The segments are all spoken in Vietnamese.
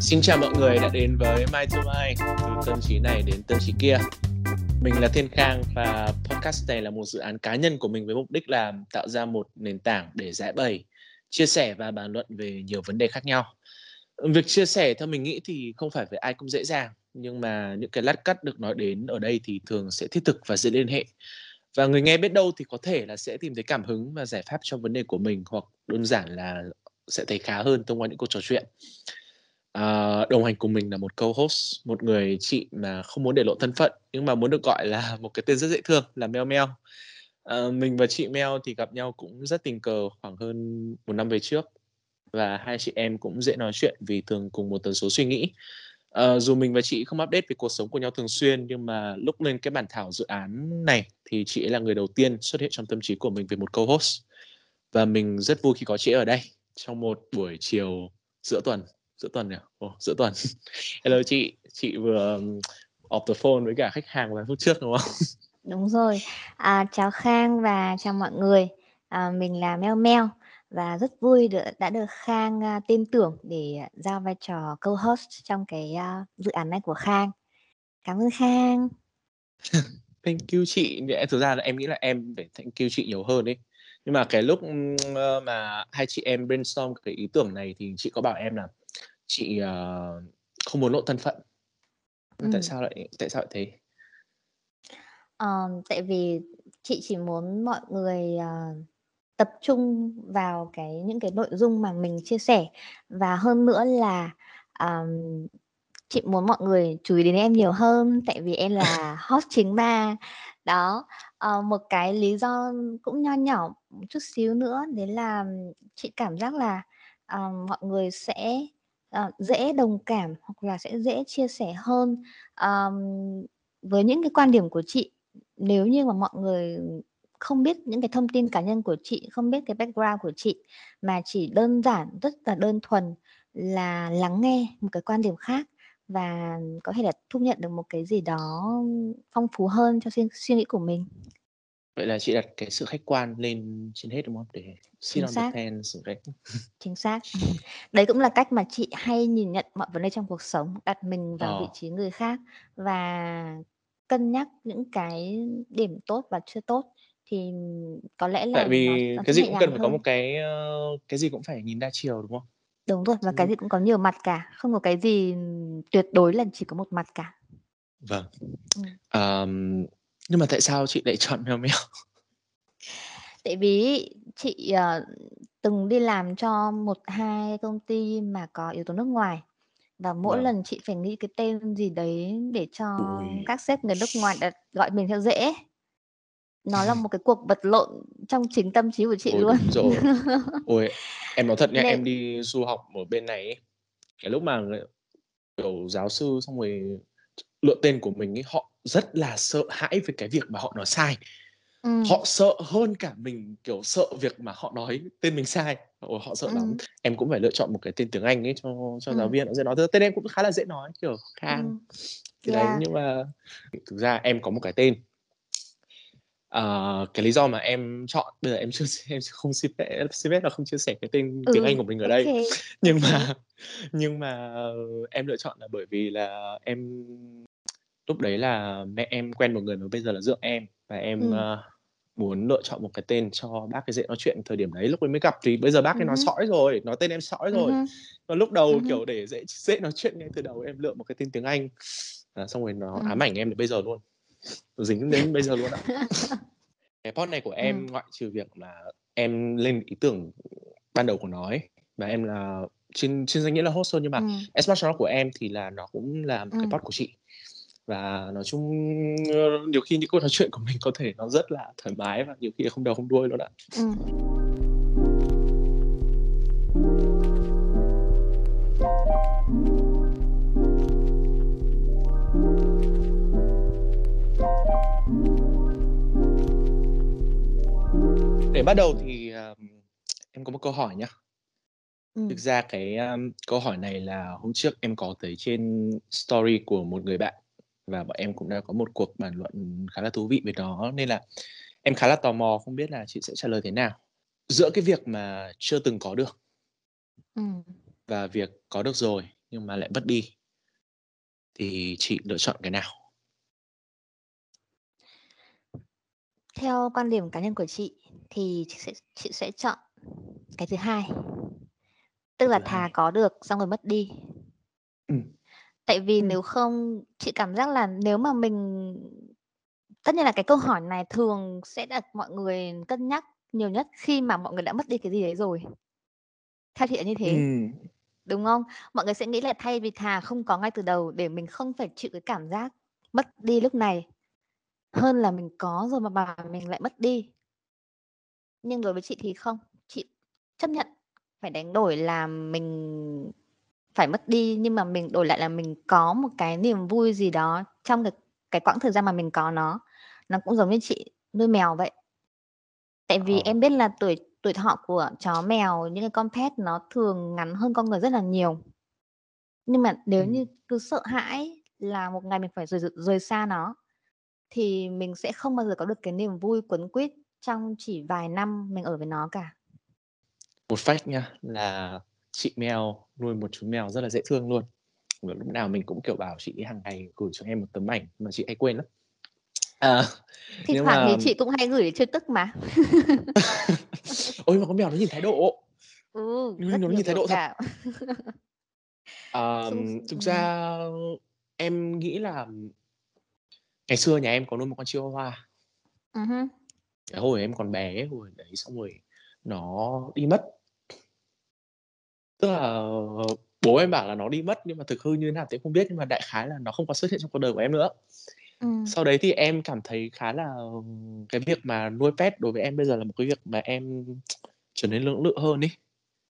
Xin chào mọi người đã đến với Mai to Mai, từ tâm trí này đến tâm trí kia. Mình là Thiên Khang và podcast này là một dự án cá nhân của mình với mục đích là tạo ra một nền tảng để giải bày, chia sẻ và bàn luận về nhiều vấn đề khác nhau. Việc chia sẻ theo mình nghĩ thì không phải với ai cũng dễ dàng, nhưng mà những cái lát cắt được nói đến ở đây thì thường sẽ thiết thực và dễ liên hệ. Và người nghe biết đâu thì có thể là sẽ tìm thấy cảm hứng và giải pháp cho vấn đề của mình hoặc đơn giản là sẽ thấy khá hơn thông qua những cuộc trò chuyện. À, đồng hành cùng mình là một co-host, một người chị mà không muốn để lộ thân phận nhưng mà muốn được gọi là một cái tên rất dễ thương là Mel Mel. À, mình và chị Mel thì gặp nhau cũng rất tình cờ khoảng hơn một năm về trước và hai chị em cũng dễ nói chuyện vì thường cùng một tần số suy nghĩ. À, dù mình và chị không update về cuộc sống của nhau thường xuyên nhưng mà lúc lên cái bản thảo dự án này thì chị ấy là người đầu tiên xuất hiện trong tâm trí của mình về một co-host và mình rất vui khi có chị ở đây trong một buổi chiều giữa tuần giữa tuần nhỉ? Ồ, giữa tuần. Hello chị, chị vừa um, off the phone với cả khách hàng vài phút trước đúng không? Đúng rồi. À, chào Khang và chào mọi người. À, mình là Mel Mel và rất vui được đã được Khang uh, tin tưởng để giao vai trò co-host trong cái uh, dự án này của Khang. Cảm ơn Khang. thank you chị. Thực ra là em nghĩ là em phải thank you chị nhiều hơn đấy. Nhưng mà cái lúc mà hai chị em brainstorm cái ý tưởng này thì chị có bảo em là chị uh, không muốn lộ thân phận ừ. tại sao lại tại sao lại thế uh, tại vì chị chỉ muốn mọi người uh, tập trung vào cái những cái nội dung mà mình chia sẻ và hơn nữa là um, chị muốn mọi người chú ý đến em nhiều hơn tại vì em là host chính mà đó uh, một cái lý do cũng nho nhỏ một chút xíu nữa đấy là chị cảm giác là uh, mọi người sẽ ờ, dễ đồng cảm hoặc là sẽ dễ chia sẻ hơn, ờm, với những cái quan điểm của chị. Nếu như mà mọi người không biết những cái thông tin cá nhân của chị, không biết cái background của chị, mà chỉ đơn giản, rất là đơn thuần là lắng nghe một cái quan điểm khác và có thể là thu nhận được một cái gì đó phong phú hơn cho suy suy nghĩ của mình. Vậy là chị đặt cái sự khách quan lên trên hết, đúng không? Để sit on the xác. fence đấy. Chính xác. Đấy cũng là cách mà chị hay nhìn nhận mọi vấn đề trong cuộc sống, đặt mình vào vị Ờ. trí người khác và cân nhắc những cái điểm tốt và chưa tốt thì có lẽ Tại là nó vì nó cái sẽ gì cũng cần phải có một hơn. cái, ơ, cái gì cũng phải nhìn đa chiều, đúng không? Đúng rồi, và cái Chứ gì cũng có nhiều mặt cả, không có cái gì tuyệt đối là chỉ có một mặt cả. Vâng. Ừm. Ờm, nhưng mà tại sao chị lại chọn Mel Mel? Tại vì chị, ờ, từng đi làm cho 1, 2 công ty mà có yếu tố nước ngoài và mỗi Vâng. lần chị phải nghĩ cái tên gì đấy để cho Ôi! các sếp người nước ngoài đặt gọi mình cho dễ. Nó là một cái cuộc vật lộn trong chính tâm trí của chị Ôi, luôn. rồi. Ôi, em nói thật nha, Nên em đi du học ở bên này ấy, cái lúc mà kiểu, giáo sư xong rồi lựa tên của mình ấy, họ rất là sợ hãi về cái việc mà họ nói sai. Ừm. Họ sợ hơn cả mình, kiểu, sợ việc mà họ nói tên mình sai. Ồ, họ sợ lắm. Ừm. Em cũng phải lựa chọn một cái tên tiếng Anh ấy cho cho giáo Ừm. viên, dễ nói. Tên em cũng khá là dễ nói, kiểu Khang. Ừm. Thì đấy, Yeah. nhưng mà thực ra em có một cái tên. Ờ, cái lý do mà em chọn bây giờ em chưa em không xin phép xin phép là không chia sẻ cái tên tiếng Anh Ừ, của mình ở ô đây. Nhưng mà nhưng mà em lựa chọn là bởi vì là em lúc đấy là mẹ em quen một người mà bây giờ là dượng em và em, Ừm. ơ, muốn lựa chọn một cái tên cho bác ấy dễ nói chuyện. Thời điểm đấy lúc ấy mới gặp thì bây giờ bác ấy nói hứm. sõi rồi, nói tên em sõi rồi. hưm. Và lúc đầu, hưm. kiểu, để dễ dễ nói chuyện ngay từ đầu em lựa một cái tên tiếng Anh, à, xong rồi nó ám Ừm. ảnh em đến bây giờ luôn, dính đến bây giờ luôn ạ. Cái pod này của Ừm. em ngoại trừ việc là em lên ý tưởng ban đầu của nó ấy, và em là trên trên danh nghĩa là host thôi nhưng mà much nó của em thì là nó cũng là một cái Ừm. pod của chị. Và nói chung, ơ, nhiều khi những cuộc nói chuyện của mình có thể nó rất là thoải mái và nhiều khi không đầu không đuôi luôn ạ. Ừm. Để bắt đầu thì, ờm, em có một câu hỏi nhá. Thực Ừm. ra cái, a, câu hỏi này là hôm trước em có thấy trên story của một người bạn và bọn em cũng đã có một cuộc bàn luận khá là thú vị về nó, nên là em khá là tò mò không biết là chị sẽ trả lời thế nào. Giữa cái việc mà chưa từng có được Ừm. và việc có được rồi nhưng mà lại mất đi thì chị lựa chọn cái nào? Theo quan điểm cá nhân của chị thì chị sẽ chị sẽ chọn cái thứ hai. Tức là thà có được xong rồi mất đi. Ừm. Tại vì Ừm. nếu không chị cảm giác là nếu mà mình tất nhiên là cái câu hỏi này thường sẽ được mọi người cân nhắc nhiều nhất khi mà mọi người đã mất đi cái gì đấy rồi. Theo chị là như thế. Ừm. Đúng không? Mọi người sẽ nghĩ là thay vì thà không có ngay từ đầu để mình không phải chịu cái cảm giác mất đi lúc này, hơn là mình có rồi mà mà mình lại mất đi. Nhưng đối với chị thì không, chị chấp nhận phải đánh đổi là mình phải mất đi, nhưng mà mình đổi lại là mình có một cái niềm vui gì đó trong cái cái quãng thời gian mà mình có nó. Nó cũng giống như chị nuôi mèo vậy. Tại vì Ờ. em biết là tuổi tuổi thọ của chó mèo, những cái con pet nó thường ngắn hơn con người rất là nhiều. Nhưng mà nếu như cứ sợ hãi là một ngày mình phải rời rời xa nó, thì mình sẽ không bao giờ có được cái niềm vui quấn quýt trong chỉ vài năm mình ở với nó cả. Một fact nha, là chị mèo nuôi một chú mèo rất là dễ thương luôn. Và lúc nào mình cũng, kiểu, bảo chị ấy hàng ngày gửi cho em một tấm ảnh mà chị hay quên lắm. À, Thi nhưng thoảng thì mà chị cũng hay gửi chơi tức mà. Ôi, mà con mèo nó nhìn thái độ. Ừ, nó nhiều nhìn thái độ thật. Ờm, thực ừm. ra em nghĩ là ngày xưa nhà em có nuôi một con Chihuahua. Hưm. Cái hồi em còn bé, hồi đấy xong rồi nó đi mất. Tức là bố em bảo là nó đi mất nhưng mà thực hư như thế nào thì em không biết, nhưng mà đại khái là nó không còn xuất hiện trong cuộc đời của em nữa. Ừm. Sau đấy thì em cảm thấy khá là cái việc mà nuôi pet đối với em bây giờ là một cái việc mà em trở nên lưỡng lự hơn ấy.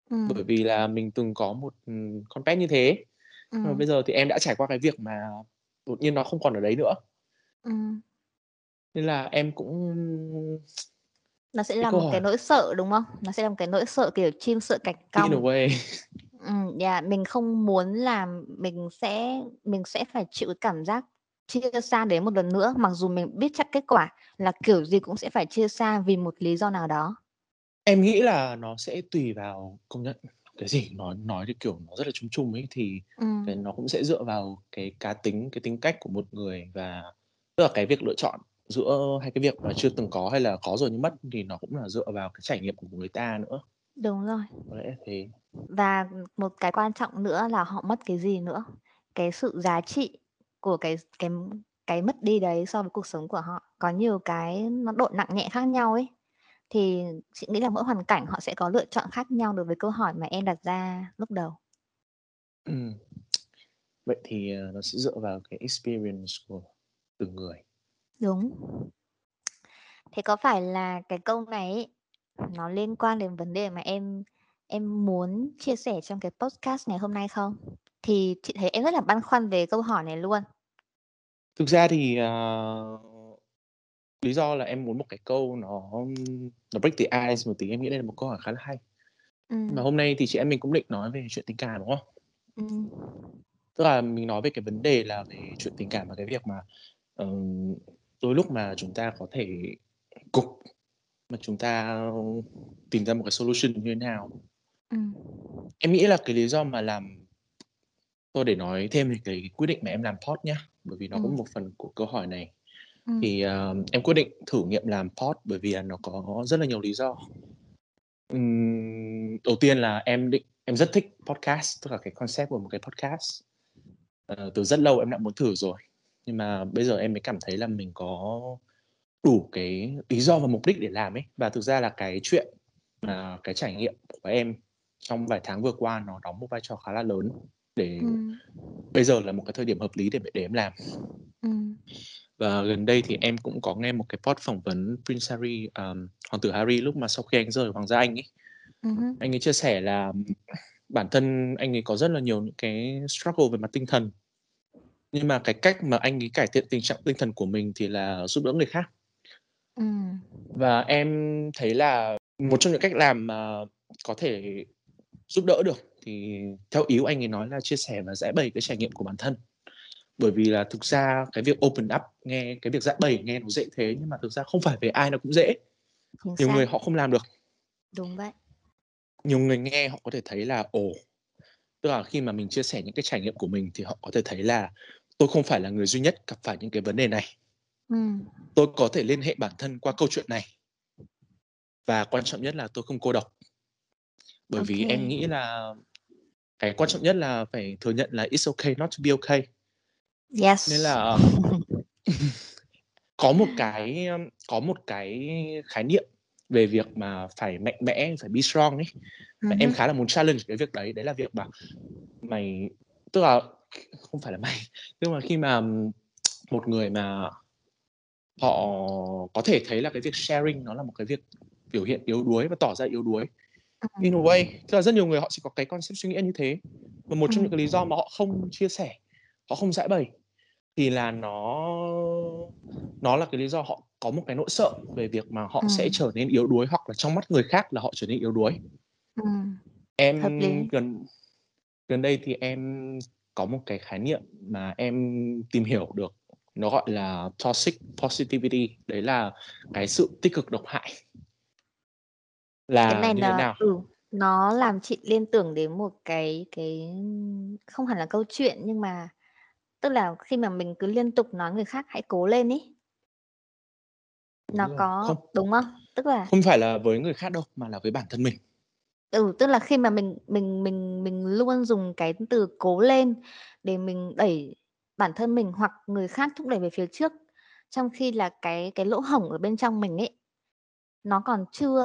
Ừm. Bởi vì là mình từng có một, con pet như thế, nhưng mà bây giờ thì em đã trải qua cái việc mà đột nhiên nó không còn ở đấy nữa. Ừm. Nên là em cũng Nó sẽ cái là câu một cái nỗi sợ, đúng không? Nó sẽ là một cái nỗi sợ, kiểu, chim sợ cành In a cong. way. Ừm, yeah, mình không muốn là mình sẽ mình sẽ phải chịu cái cảm giác chia xa đấy một lần nữa, mặc dù mình biết chắc kết quả là kiểu gì cũng sẽ phải chia xa vì một lý do nào đó. Em nghĩ là nó sẽ tùy vào công nhận cái gì nói nói thì, kiểu, nó rất là chung chung ấy, thì cái nó cũng sẽ dựa vào cái cá tính, cái tính cách của một người và tức là cái việc lựa chọn giữa hai cái việc mà chưa từng có hay là có rồi nhưng mất thì nó cũng là dựa vào cái trải nghiệm của người ta nữa. Đúng rồi. Có lẽ thế. Và, một cái quan trọng nữa là họ mất cái gì nữa. Cái sự giá trị của cái cái cái mất đi đấy so với cuộc sống của họ. Có nhiều cái nó độ nặng nhẹ khác nhau ấy, thì chị nghĩ là mỗi hoàn cảnh họ sẽ có lựa chọn khác nhau đối với câu hỏi mà em đặt ra lúc đầu. Vậy thì, ờ, nó sẽ dựa vào cái experience của từng người. Đúng. Thế có phải là cái câu này ấy, nó liên quan đến vấn đề mà em em muốn chia sẻ trong cái podcast ngày hôm nay không? Thì chị thấy em rất là băn khoăn về câu hỏi này luôn. Thực ra thì, ờ, lý do là em muốn một cái câu nó, nó break the ice một tí, em nghĩ đây là một câu hỏi khá là hay. Mà Ừm. hôm nay thì chị em mình cũng định nói về chuyện tình cảm, đúng không? Ừm. Tức là mình nói về cái vấn đề là về chuyện tình cảm và cái việc mà, ừm, đôi lúc mà chúng ta có thể cục mà chúng ta tìm ra một cái solution như thế nào. Ừm. Em nghĩ là cái lý do mà làm thôi để nói thêm về cái quyết định mà em làm pod nhá, bởi vì nó cũng Ừm. một phần của câu hỏi này. Ừm. Thì, ờ, em quyết định thử nghiệm làm pod bởi vì là nó có rất là nhiều lý do. Ừm, đầu tiên là em định em rất thích podcast, tức là cái concept của một cái podcast. Ờ, từ rất lâu em đã muốn thử rồi, nhưng mà bây giờ em mới cảm thấy là mình có đủ cái lý do và mục đích để làm ấy. Và thực ra là cái chuyện mà cái trải nghiệm của em trong vài tháng vừa qua nó đóng một vai trò khá là lớn để Ừm. bây giờ là một cái thời điểm hợp lý để để em làm. Ừm. Và gần đây thì em cũng có nghe một cái pod phỏng vấn Prince Harry, ờm, hoàng tử Harry lúc mà sau khi anh rời Hoàng gia Anh ấy. Hưm. Anh ấy chia sẻ là bản thân anh ấy có rất là nhiều những cái struggle về mặt tinh thần. Nhưng mà cái cách mà anh ấy cải thiện tình trạng tinh thần của mình thì là giúp đỡ người khác. Ừm. Và em thấy là một trong những cách làm mà có thể giúp đỡ được thì theo ý của anh ấy nói là chia sẻ và giải bày cái trải nghiệm của bản thân bởi vì là thực ra cái việc open up nghe cái việc giải bày nghe nó dễ thế nhưng mà thực ra không phải về ai nó cũng dễ Chính nhiều xác. người họ không làm được Đúng vậy. nhiều người nghe họ có thể thấy là ồ tức là khi mà mình chia sẻ những cái trải nghiệm của mình thì họ có thể thấy là tôi không phải là người duy nhất gặp phải những cái vấn đề này Ừm. tôi có thể liên hệ bản thân qua câu chuyện này và quan trọng nhất là tôi không cô độc bởi vì Ok. em nghĩ là cái quan trọng nhất là phải thừa nhận là it's okay not to be okay Yes. nên là có một cái có một cái khái niệm về việc mà phải mạnh mẽ phải be strong ấy và em hứm. khá là muốn challenge cái việc đấy đấy là việc mà mày tức là không phải là mày nhưng mà khi mà một người mà họ có thể thấy là cái việc sharing nó là một cái việc biểu hiện yếu đuối và tỏ ra yếu đuối in a way tức là rất nhiều người họ sẽ có cái concept suy nghĩ như thế và một trong những Ừm. cái lý do mà họ không chia sẻ họ không giải bày thì là nó nó là cái lý do họ có một cái nỗi sợ về việc mà họ sẽ Ừm. trở nên yếu đuối hoặc là trong mắt người khác là họ trở nên yếu đuối Ừm. em gần gần đây thì em có một cái khái niệm mà em tìm hiểu được nó gọi là toxic positivity. Đấy là cái sự tích cực độc hại. Cái là này như thế nó nào? ừ, nó làm chị liên tưởng đến một cái cái không hẳn là câu chuyện nhưng mà tức là khi mà mình cứ liên tục nói người khác hãy cố lên đúng Nó rồi. có không đúng không? Tức là không phải là với người khác đâu mà là với bản thân mình Ừ, tức là khi mà mình mình mình mình luôn dùng cái từ cố lên để mình đẩy bản thân mình hoặc người khác thúc đẩy về phía trước, trong khi là cái cái lỗ hổng ở bên trong mình ấy, nó còn chưa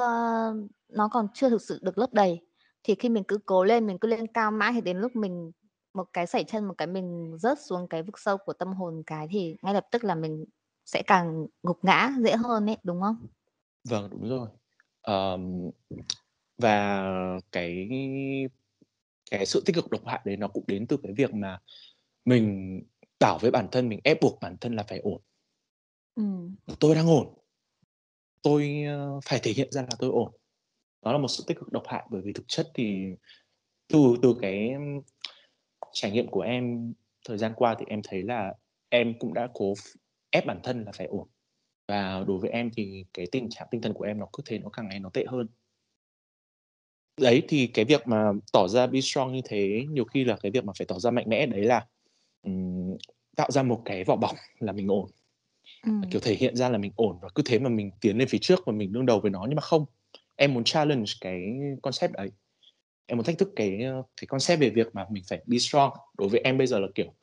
nó còn chưa thực sự được lấp đầy. Thì khi mình cứ cố lên, mình cứ lên cao mãi thì đến lúc mình một cái sẩy chân, một cái mình rớt xuống cái vực sâu của tâm hồn cái thì ngay lập tức là mình sẽ càng gục ngã dễ hơn ấy, đúng không? vâng đúng rồi um, và cái cái sự tích cực độc hại đấy nó cũng đến từ cái việc mà mình bảo với bản thân mình ép buộc bản thân là phải ổn. Ừm. tôi đang ổn. Tôi ờ, phải thể hiện ra là tôi ổn. Đó là một sự tích cực độc hại bởi vì thực chất thì từ từ cái trải nghiệm của em thời gian qua thì em thấy là em cũng đã cố ép bản thân là phải ổn. Và đối với em thì cái tình trạng tinh thần của em nó cứ thế nó càng ngày nó tệ hơn đấy thì cái việc mà tỏ ra be strong như thế nhiều khi là cái việc mà phải tỏ ra mạnh mẽ đấy là ừm, tạo ra một cái vỏ bọc là mình ổn. Ừm. kiểu thể hiện ra là mình ổn và cứ thế mà mình tiến lên phía trước và mình đương đầu với nó nhưng mà không. Em muốn challenge cái concept đấy em muốn thách thức cái ờ, cái concept về việc mà mình phải be strong. Đối với em bây giờ là kiểu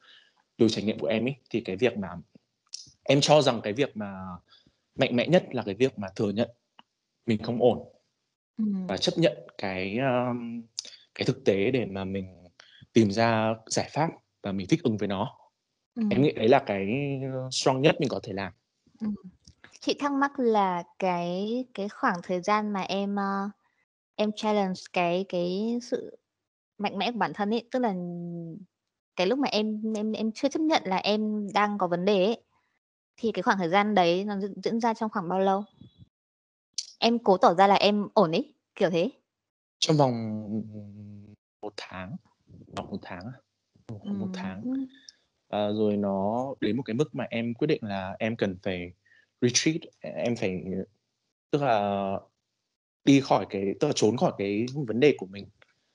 từ trải nghiệm của em ấy thì cái việc mà em cho rằng cái việc mà mạnh mẽ nhất là cái việc mà thừa nhận mình không ổn Ừm. và chấp nhận cái um, cái thực tế để mà mình tìm ra giải pháp và mình thích ứng với nó em Ừm. nghĩ đấy là cái strong nhất mình có thể làm Ừm. Chị thắc mắc là cái cái khoảng thời gian mà em, ơ, em challenge cái cái sự mạnh mẽ của bản thân ấy, tức là cái lúc mà em em em chưa chấp nhận là em đang có vấn đề ấy, thì cái khoảng thời gian đấy nó diễn ra trong khoảng bao lâu? Em cố tỏ ra là em ổn ấy, kiểu thế. trong vòng một tháng khoảng một tháng. Ừ, khoảng một tháng. Và rồi nó đến một cái mức mà em quyết định là em cần phải retreat em phải tức là đi khỏi cái tức là trốn khỏi cái vấn đề của mình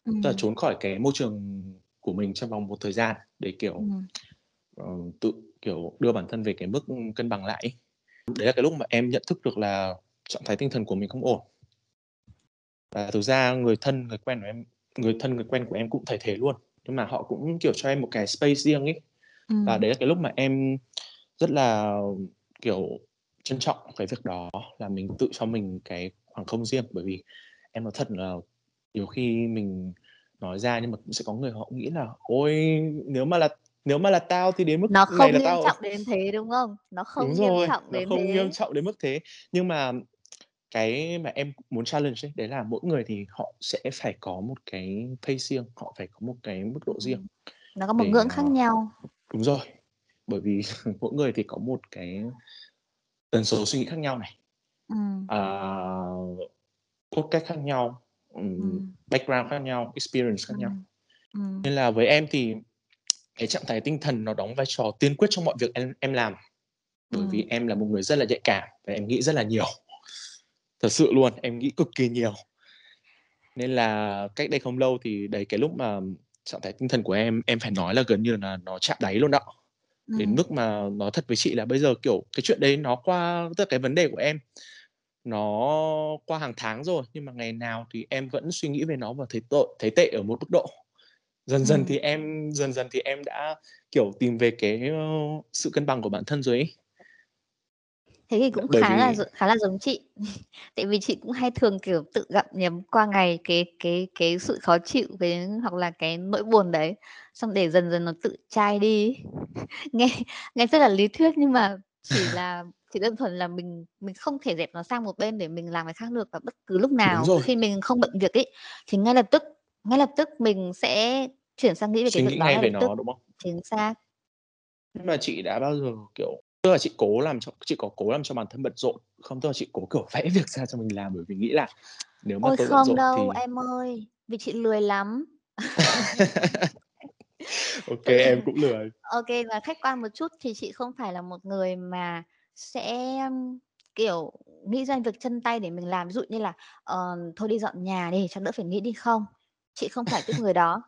tức là trốn khỏi cái môi trường của mình trong vòng một thời gian để kiểu Ừm. ờ, tự kiểu đưa bản thân về cái mức cân bằng lại ấy. đấy là cái lúc mà em nhận thức được là trạng thái tinh thần của mình không ổn và thực ra người thân người quen của em người thân người quen của em cũng thấy thế luôn nhưng mà họ cũng kiểu cho em một cái space riêng ấy và Ừm. đấy là cái lúc mà em rất là kiểu trân trọng cái việc đó là mình tự cho mình cái khoảng không riêng bởi vì em nói thật là nhiều khi mình nói ra nhưng mà cũng sẽ có người họ nghĩ là ôi nếu mà là nếu mà là tao thì đến mức Nó này không là nghiêm tao trọng đến thế, đúng không? Nó đúng không nghiêm rồi trọng nó đến không nghiêm thế. trọng đến mức thế nhưng mà cái mà em muốn challenge ấy đấy là mỗi người thì họ sẽ phải có một cái pace riêng họ phải có một cái mức độ riêng. Nó có một để ngưỡng khác nhau. đúng rồi bởi vì mỗi người thì có một cái tần số suy nghĩ khác nhau này Ừm. à, cốt cách khác nhau um, Ừm. background khác nhau, experience khác nhau. Ừm. Ừm. Nên là với em thì cái trạng thái tinh thần nó đóng vai trò tiên quyết trong mọi việc em em làm. Bởi vì Ừm. em là một người rất là nhạy cảm và em nghĩ rất là nhiều. Thật sự luôn, em nghĩ cực kỳ nhiều. Nên là cách đây không lâu thì đấy, cái lúc mà trạng thái tinh thần của em, em phải nói là gần như là nó chạm đáy luôn đó. Đến Ừm. mức mà nói thật với chị là bây giờ, kiểu, cái chuyện đấy nó qua tức là cái vấn đề của em nó qua hàng tháng rồi, nhưng mà ngày nào thì em vẫn suy nghĩ về nó và thấy tội thấy tệ ở một mức độ. Dần dần Ừm. thì em dần dần thì em đã, kiểu, tìm về cái, ơ, sự cân bằng của bản thân rồi ấy. Thế thì cũng bởi khá là vì gi khá là giống chị. Tại vì chị cũng hay thường, kiểu, tự gặm nhấm qua ngày cái cái cái sự khó chịu, cái hoặc là cái nỗi buồn đấy, xong để dần dần nó tự chai đi. Nghe nghe rất là lý thuyết nhưng mà chỉ là chỉ đơn thuần là mình mình không thể dẹp nó sang một bên để mình làm cái khác được và bất cứ lúc nào khi mình không bận việc ấy, thì ngay lập tức ngay lập tức mình sẽ chuyển sang nghĩ về cái việc đó ngay về tức. nó, đúng không? Chính xác. Nhưng mà chị đã bao giờ, kiểu tức là chị cố làm cho chị có cố làm cho bản thân bận rộn không? Tức là chị cố, kiểu, vẽ việc ra cho mình làm bởi vì nghĩ là nếu mà Ôi, tôi bận không rộn đâu thì em ơi, vì chị lười lắm. Thực kê, em cũng lười. kê, và khách quan một chút thì chị không phải là một người mà sẽ, kiểu, nghĩ ra việc chân tay để mình làm. Ví dụ như là, ờ, thôi đi dọn nhà đi cho đỡ phải nghĩ đi, không, chị không phải tuýp người đó.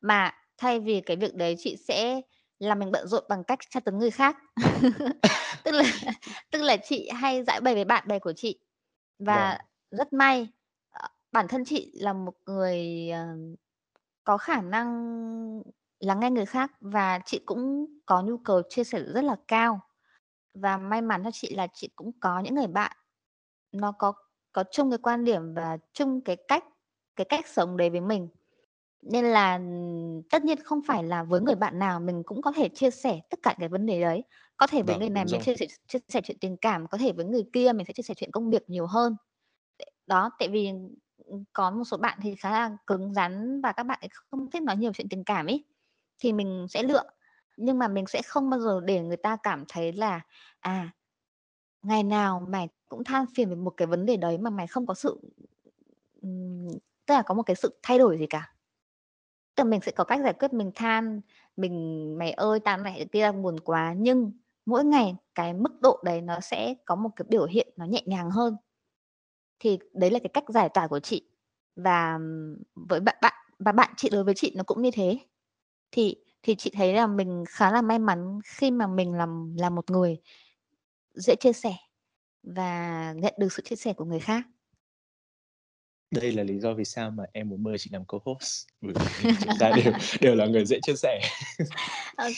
Mà thay vì cái việc đấy chị sẽ làm mình bận rộn bằng cách tra tấn người khác. Tức là tức là chị hay giãi bày với bạn bè của chị Vâng. và rất may, ờ, bản thân chị là một người, ờ, có khả năng lắng nghe người khác và chị cũng có nhu cầu chia sẻ rất là cao. Và may mắn cho chị là chị cũng có những người bạn nó có có chung cái quan điểm và chung cái cách cái cách sống đấy với mình. Nên là, tất nhiên không phải là với người bạn nào mình cũng có thể chia sẻ tất cả cái vấn đề đấy. Có thể với Vâng, người này mình chia sẻ chia sẻ chuyện tình cảm, có thể với người kia mình sẽ chia sẻ chuyện công việc nhiều hơn. Đó, tại vì, có một số bạn thì khá là cứng rắn và các bạn không thích nói nhiều chuyện tình cảm ấy, thì mình sẽ lựa. Nhưng mà mình sẽ không bao giờ để người ta cảm thấy là, à, ngày nào mày cũng than phiền về một cái vấn đề đấy mà mày không có sự tức là có một cái sự thay đổi gì cả. Tức là mình sẽ có cách giải quyết, mình than, mình "Mày ơi, tao này kia, đang buồn quá." Nhưng mỗi ngày cái mức độ đấy nó sẽ có một cái biểu hiện nó nhẹ nhàng hơn. Thì đấy là cái cách giải tỏa của chị. Và, với bạn bạn và bạn chị đối với chị nó cũng như thế. Thì thì chị thấy là mình khá là may mắn khi mà mình làm là một người dễ chia sẻ và nhận được sự chia sẻ của người khác. Đây là lý do vì sao mà em muốn mời chị làm co-host, bởi vì chúng ta đều đều là người dễ chia sẻ.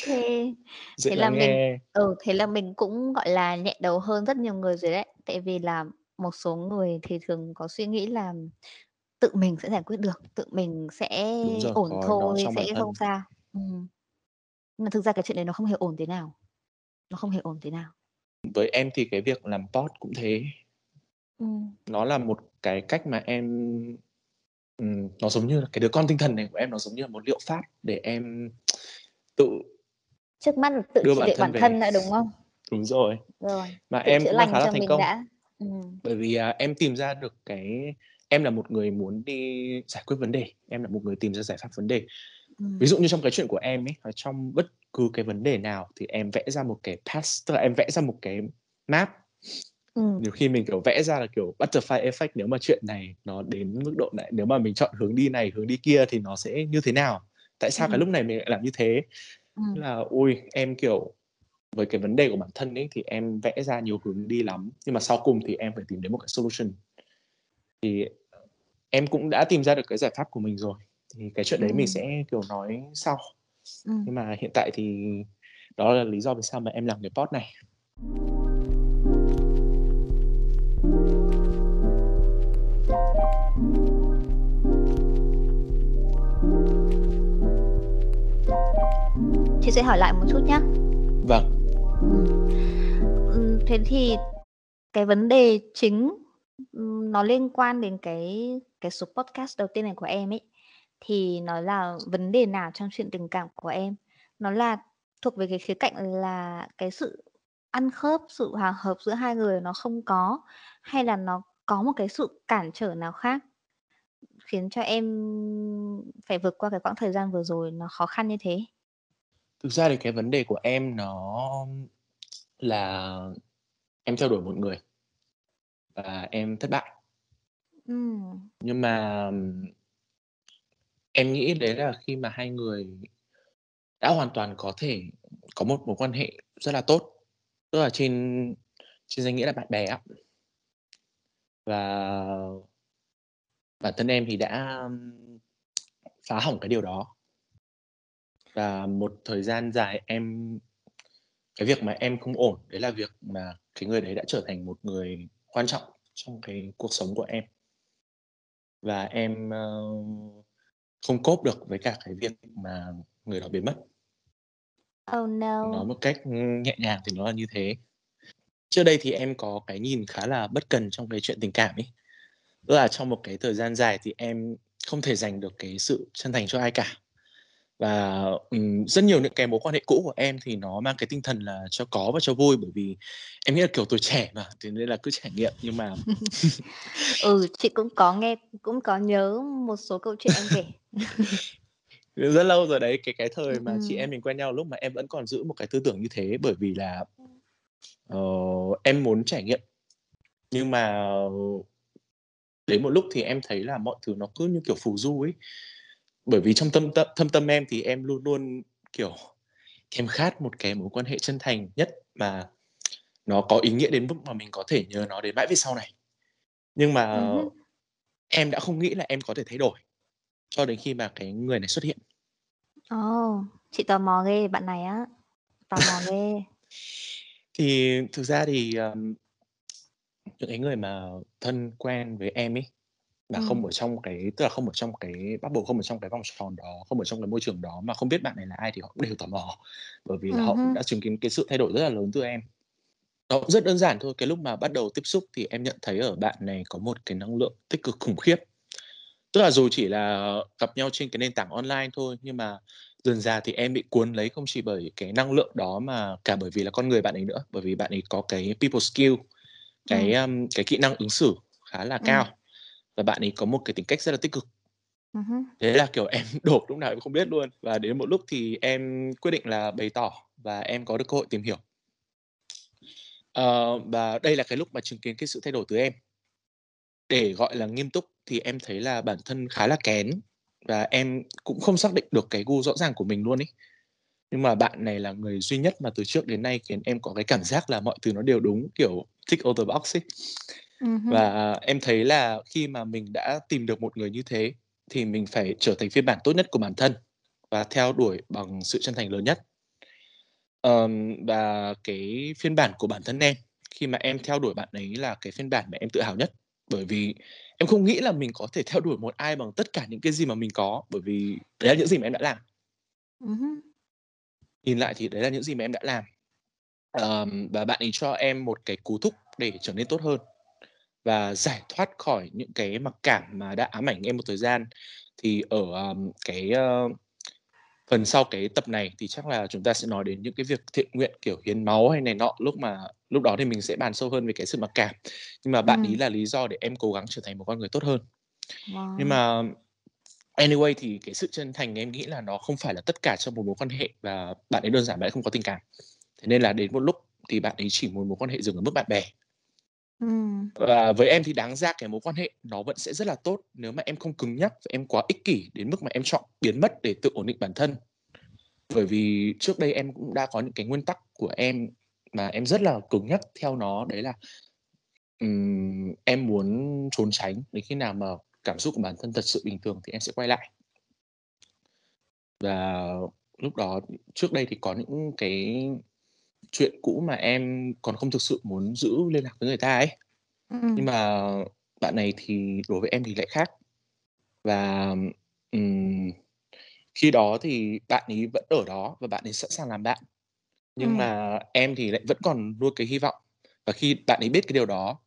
Kê. Dễ Thế là lắng mình nghe. ừ, thế là mình cũng, gọi là, nhẹ đầu hơn rất nhiều người rồi đấy. Tại vì là một số người thì thường có suy nghĩ là tự mình sẽ giải quyết được, tự mình sẽ rồi, ổn thôi, sẽ không sao. Ừm. Nhưng mà thực ra cái chuyện đấy nó không hề ổn tí nào. Nó không hề ổn tí nào. Với em thì cái việc làm pod cũng thế. Ừm. Nó là một cái cách mà em ừm, nó giống như là cái đứa con tinh thần này của em, nó giống như là một liệu pháp để em tự Trước mắt là tự đưa trị bản liệu thân bản về. thân đã, đúng không? Đúng rồi. Rồi, Mà tự em chữa cũng lành khá là cho thành mình công. đã. Ừm. Bởi vì, à, em tìm ra được cái em là một người muốn đi giải quyết vấn đề, em là một người tìm ra giải pháp vấn đề. Ví Ừm. dụ như trong cái chuyện của em ấy, ở trong bất cứ cái vấn đề nào thì em vẽ ra một cái path, tức là em vẽ ra một cái map. Ừm. Nhiều khi mình, kiểu, vẽ ra là, kiểu, butterfly effect nếu mà chuyện này nó đến mức độ này, nếu mà mình chọn hướng đi này, hướng đi kia thì nó sẽ như thế nào? Tại sao cái Ừm. lúc này mình lại làm như thế? Ừm. là, ôi, em, kiểu, với cái vấn đề của bản thân ấy thì em vẽ ra nhiều hướng đi lắm, nhưng mà sau cùng thì em phải tìm đến một cái solution. Thì em cũng đã tìm ra được cái giải pháp của mình rồi, thì cái chuyện đấy mình Ừm. sẽ, kiểu, nói sau. Ừm. Nhưng mà hiện tại thì đó là lý do vì sao mà em làm cái pod này. Chị sẽ hỏi lại một chút nhá. Vâng. Ừm. Ừm, thế thì cái vấn đề chính, ừm, nó liên quan đến cái cái số podcast đầu tiên này của em ấy, thì nó là vấn đề nào trong chuyện tình cảm của em? Nó là thuộc về cái khía cạnh là cái sự ăn khớp, sự hòa hợp giữa hai người nó không có, hay là nó có một cái sự cản trở nào khác? khiến cho em phải vượt qua cái quãng thời gian vừa rồi nó khó khăn như thế? Thực ra thì cái vấn đề của em nó là em theo đuổi một người và em thất bại. Ừm. Nhưng mà em nghĩ đấy là khi mà hai người đã hoàn toàn có thể có một mối quan hệ rất là tốt, tức là trên trên danh nghĩa là bạn bè á. Và bản thân em thì đã phá hỏng cái điều đó. Và một thời gian dài em cái việc mà em không ổn đấy là việc mà cái người đấy đã trở thành một người quan trọng trong cái cuộc sống của em. Và em, ơ, không cốp được với cả cái việc mà người đó biến mất. Oh Nói no! một cách, nhẹ nhàng thì nó là như thế. Trước đây thì em có cái nhìn khá là bất cần trong cái chuyện tình cảm ấy. Tức là trong một cái thời gian dài thì em không thể dành được cái sự chân thành cho ai cả. Và, rất nhiều những cái mối quan hệ cũ của em thì nó mang cái tinh thần là cho có và cho vui, bởi vì em nghĩ là, kiểu, tuổi trẻ mà, thế nên là cứ trải nghiệm. Nhưng mà Ừ, chị cũng có nghe, cũng có nhớ một số câu chuyện em kể. Rất lâu rồi đấy, cái cái thời mà chị ừm. em mình quen nhau lúc mà em vẫn còn giữ một cái tư tưởng như thế, bởi vì là, ờ, em muốn trải nghiệm. Nhưng mà đến một lúc thì em thấy là mọi thứ nó cứ như kiểu phù du ấy. Bởi vì trong tâm tâm thâm tâm em thì em luôn luôn, kiểu, thèm khát một cái mối quan hệ chân thành nhất mà nó có ý nghĩa đến mức mà mình có thể nhớ nó đến mãi về sau này. Nhưng mà hứm. em đã không nghĩ là em có thể thay đổi, cho đến khi mà cái người này xuất hiện. Ồ, chị tò mò ghê bạn này á, tò mò ghê. Thì thực ra thì, ờm, những cái người mà thân quen với em ấy, mà không Ừm. ở trong cái tức là không ở trong cái bubble, không ở trong cái vòng tròn đó, không ở trong cái môi trường đó mà không biết bạn này là ai thì họ cũng đều tò mò, bởi vì Ừm họ cũng đã chứng kiến cái sự thay đổi rất là lớn từ em. Nó cũng rất đơn giản thôi, cái lúc mà bắt đầu tiếp xúc thì em nhận thấy ở bạn này có một cái năng lượng tích cực khủng khiếp. Tức là dù chỉ là gặp nhau trên cái nền tảng online thôi, nhưng mà dần dà thì em bị cuốn lấy không chỉ bởi cái năng lượng đó mà cả bởi vì là con người bạn ấy nữa. Bởi vì bạn ấy có cái people skill, cái, Ừm. ưm, cái kỹ năng ứng xử khá là Ừm. cao và bạn ấy có một cái tính cách rất là tích cực. Hứm. Thế là, kiểu, em đổ lúc nào em không biết luôn. Và đến một lúc thì em quyết định là bày tỏ và em có được cơ hội tìm hiểu. Ờ, và đây là cái lúc mà chứng kiến cái sự thay đổi từ em. Để gọi là nghiêm túc thì em thấy là bản thân khá là kén và em cũng không xác định được cái gu rõ ràng của mình luôn ấy. Nhưng mà bạn này là người duy nhất mà từ trước đến nay khiến em có cái cảm giác là mọi thứ nó đều đúng, kiểu, tick all the box ấy. Và em thấy là khi mà mình đã tìm được một người như thế thì mình phải trở thành phiên bản tốt nhất của bản thân và theo đuổi bằng sự chân thành lớn nhất. Ờm, và cái phiên bản của bản thân em, khi mà em theo đuổi bạn ấy là cái phiên bản mà em tự hào nhất. Bởi vì em không nghĩ là mình có thể theo đuổi một ai bằng tất cả những cái gì mà mình có, bởi vì đấy là những gì mà em đã làm. Hứm. Nhìn lại thì đấy là những gì mà em đã làm. Ờm, và bạn ấy cho em một cái cú thúc để trở nên tốt hơn và giải thoát khỏi những cái mặc cảm mà đã ám ảnh em một thời gian. Thì ở, ờm, cái, ơ, phần sau cái tập này thì chắc là chúng ta sẽ nói đến những cái việc thiện nguyện, kiểu, hiến máu hay này nọ, lúc mà lúc đó thì mình sẽ bàn sâu hơn về cái sự mặc cảm. Nhưng mà bạn ấy Ừm. là lý do để em cố gắng trở thành một con người tốt hơn. Nhưng Wow! mà anyway thì cái sự chân thành em nghĩ là nó không phải là tất cả trong một mối quan hệ và bạn ấy đơn giản bạn ấy không có tình cảm. Thế nên là đến một lúc thì bạn ấy chỉ muốn mối quan hệ dừng ở mức bạn bè. Ừm. Và với em thì đáng ra cái mối quan hệ nó vẫn sẽ rất là tốt nếu mà em không cứng nhắc và em quá ích kỷ đến mức mà em chọn biến mất để tự ổn định bản thân. Bởi vì trước đây em cũng đã có những cái nguyên tắc của em mà em rất là cứng nhắc theo nó, đấy là, ừm, em muốn trốn tránh đến khi nào mà cảm xúc của bản thân thật sự bình thường thì em sẽ quay lại. Và lúc đó trước đây thì có những cái chuyện cũ mà em còn không thực sự muốn giữ liên lạc với người ta ấy. Nhưng Ừm. mà bạn này thì đối với em thì lại khác. Và, ừm, khi đó thì bạn ấy vẫn ở đó và bạn ấy sẵn sàng làm bạn. Nhưng Ừm. mà em thì lại vẫn còn nuôi cái hy vọng. Và khi bạn ấy biết cái điều đó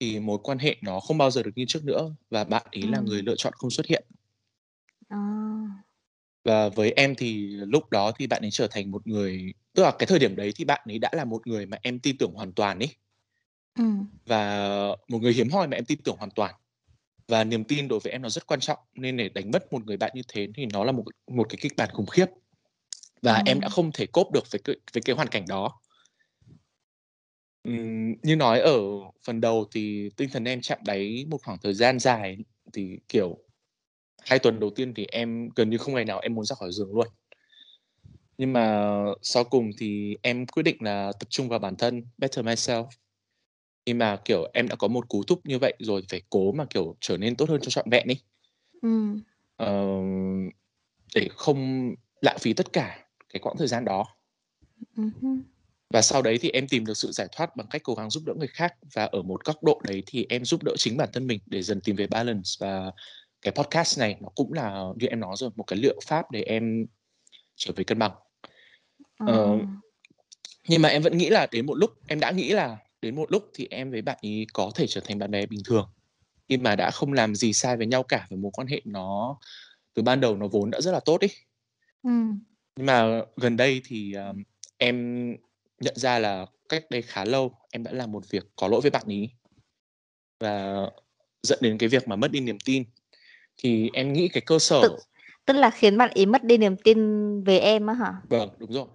thì mối quan hệ nó không bao giờ được như trước nữa và bạn ấy là người lựa chọn không xuất hiện. À. Và với em thì lúc đó thì bạn ấy trở thành một người tức là cái thời điểm đấy thì bạn ấy đã là một người mà em tin tưởng hoàn toàn ấy. Ừm. Và một người hiếm hoi mà em tin tưởng hoàn toàn. và niềm tin đối với em nó rất quan trọng nên để đánh mất một người bạn như thế thì nó là một một cái kịch bản khủng khiếp và ừ. em đã không thể cốp được với cái, với cái hoàn cảnh đó uhm, như nói ở phần đầu thì tinh thần em chạm đáy một khoảng thời gian dài thì kiểu hai tuần đầu tiên thì em gần như không ngày nào em muốn ra khỏi giường luôn. Nhưng mà sau cùng thì em quyết định là tập trung vào bản thân better myself. Nhưng mà kiểu em đã có một cú thúc như vậy rồi phải cố mà kiểu trở nên tốt hơn cho trọn vẹn đi ừ. ờ, để không lãng phí tất cả cái quãng thời gian đó. Uh-huh. và sau đấy thì em tìm được sự giải thoát bằng cách cố gắng giúp đỡ người khác. Và ở một góc độ đấy thì em giúp đỡ chính bản thân mình để dần tìm về balance và cái podcast này nó cũng là như em nói rồi một cái liệu pháp để em trở về cân bằng. Uh. ờ, nhưng mà em vẫn nghĩ là đến một lúc em đã nghĩ là đến một lúc thì em với bạn ấy có thể trở thành bạn bè bình thường. Khi mà đã không làm gì sai với nhau cả và mối quan hệ nó từ ban đầu nó vốn đã rất là tốt ý ừ. nhưng mà gần đây thì uh, em nhận ra là cách đây khá lâu em đã làm một việc có lỗi với bạn ấy. Và dẫn đến cái việc mà mất đi niềm tin thì em nghĩ cái cơ sở tức, tức là khiến bạn ấy mất đi niềm tin về em á hả? Vâng đúng rồi.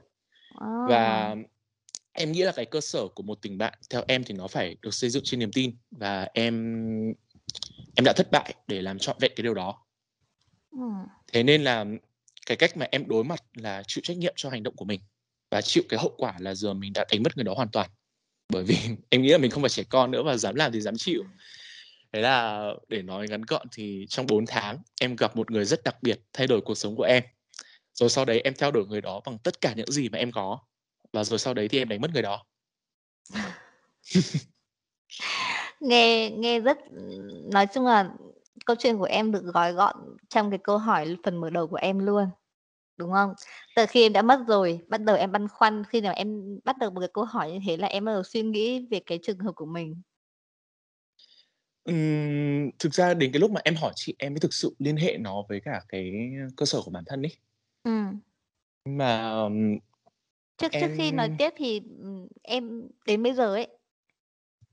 Oh. và em nghĩ là cái cơ sở của một tình bạn theo em thì nó phải được xây dựng trên niềm tin. Và em em đã thất bại để làm trọn vẹn cái điều đó. Ừ. thế nên là cái cách mà em đối mặt là chịu trách nhiệm cho hành động của mình. Và chịu cái hậu quả là giờ mình đã đánh mất người đó hoàn toàn. Bởi vì em nghĩ là mình không phải trẻ con nữa và dám làm thì dám chịu thế là để nói ngắn gọn thì trong 4 tháng, em gặp một người rất đặc biệt thay đổi cuộc sống của em. Rồi sau đấy em theo đuổi người đó bằng tất cả những gì mà em có. Và rồi sau đấy thì em đánh mất người đó. Nghe nghe rất, nói chung là câu chuyện của em được gói gọn trong cái câu hỏi phần mở đầu của em luôn, đúng không? Từ khi em đã mất rồi, bắt đầu em băn khoăn khi nào em bắt đầu một cái câu hỏi như thế là em bắt đầu suy nghĩ về cái trường hợp của mình. Ừm, thực ra đến cái lúc mà em hỏi chị em mới thực sự liên hệ nó với cả cái cơ sở của bản thân ấy. Ừm. mà, Trước trước khi nói tiếp thì, em đến bây giờ ấy,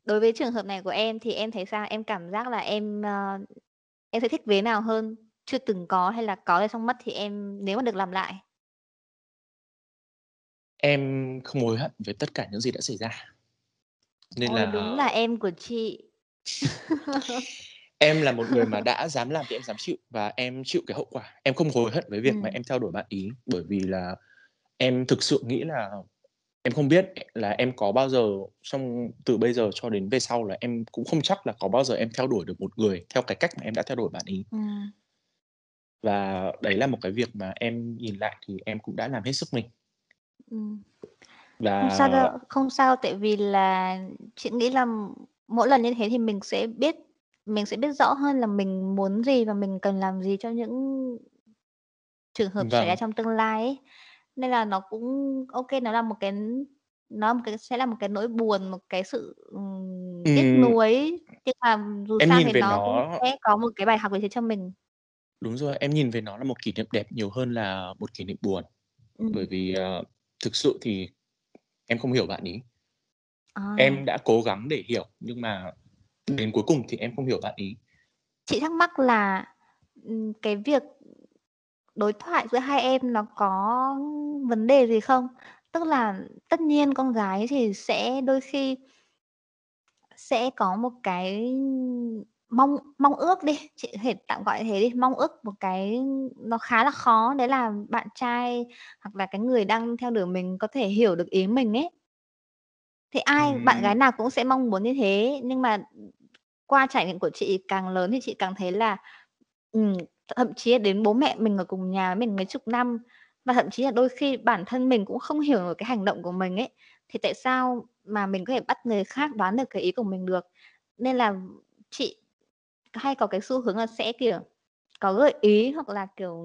đối với trường hợp này của em thì em thấy sao? Em cảm giác là em, ơ, em sẽ thích vế nào hơn? Chưa từng có hay là có rồi xong mất thì em nếu mà được làm lại? Em không hối hận với tất cả những gì đã xảy ra. Nên Ôi, là đúng là em của chị. Em là một người mà đã dám làm thì em dám chịu và em chịu cái hậu quả. Em không hối hận với việc mà em theo đuổi bạn ý bởi vì là Em thực sự nghĩ là em không biết là em có bao giờ trong từ bây giờ cho đến về sau là em cũng không chắc là có bao giờ em theo đuổi được một người theo cái cách mà em đã theo đuổi bạn ấy. Ừm. Và đấy là một cái việc mà em nhìn lại thì em cũng đã làm hết sức mình. Ừm. Không sao đâu, không sao tại vì là chị nghĩ là mỗi lần như thế thì mình sẽ biết mình sẽ biết rõ hơn là mình muốn gì và mình cần làm gì cho những trường hợp xảy ra vâng. trong tương lai ấy. Nên là nó cũng ok nó là một cái nó một cái sẽ là một cái nỗi buồn, một cái sự, ừm, tiếc Ừm. nuối, nhưng mà dù Em sao nhìn thì về nó cũng nó sẽ có một cái bài học gì đấy cho mình. Đúng rồi, em nhìn về nó là một kỷ niệm đẹp nhiều hơn là một kỷ niệm buồn. Bởi Ừm. vì, ờ, thực sự thì em không hiểu bạn ấy. À. Em đã cố gắng để hiểu nhưng mà đến cuối cùng thì em không hiểu bạn ấy. Chị thắc mắc là, cái việc đối thoại giữa hai em nó có vấn đề gì không? Tức là tất nhiên con gái thì sẽ đôi khi sẽ có một cái mong mong ước đi, chị thể tạm gọi thế đi, mong ước một cái nó khá là khó, đấy là bạn trai hoặc là cái người đang theo đuổi mình có thể hiểu được ý mình ấy. Thì ai bạn gái Ừm. nào cũng sẽ mong muốn như thế, nhưng mà, qua trải nghiệm của chị càng lớn thì chị càng thấy là, ừm, thậm chí là đến bố mẹ mình ở cùng nhà với mình mấy chục năm, và thậm chí là đôi khi bản thân mình cũng không hiểu được cái hành động của mình ấy, thì tại sao mà mình có thể bắt người khác đoán được cái ý của mình được. Nên là chị hay có cái xu hướng là sẽ, kiểu, có gợi ý hoặc là, kiểu,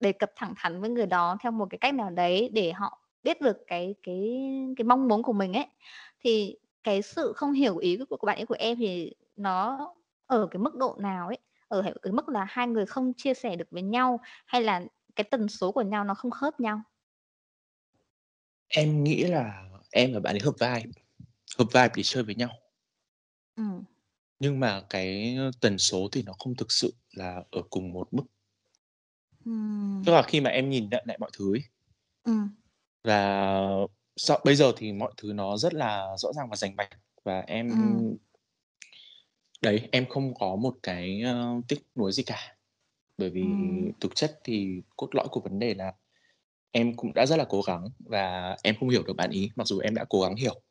đề cập thẳng thắn với người đó theo một cái cách nào đấy để họ biết được cái cái cái mong muốn của mình ấy. Thì cái sự không hiểu ý của của bạn ấy của em thì nó ở cái mức độ nào ấy? Ở cái mức là hai người không chia sẻ được với nhau hay là cái tần số của nhau nó không khớp nhau? Em nghĩ là em và bạn ấy hợp vibe, hợp vibe để chơi với nhau. Ừm. Nhưng mà cái tần số thì nó không thực sự là ở cùng một mức. Ừm. Tức là khi mà em nhìn nhận lại mọi thứ ấy. Và sau bây giờ thì mọi thứ nó rất là rõ ràng và rành mạch và em Ừm. đấy, em không có một cái, ơ, tiếc nuối gì cả. Bởi vì Ừm. thực chất thì cốt lõi của vấn đề là em cũng đã rất là cố gắng và em không hiểu được bạn ấy, mặc dù em đã cố gắng hiểu.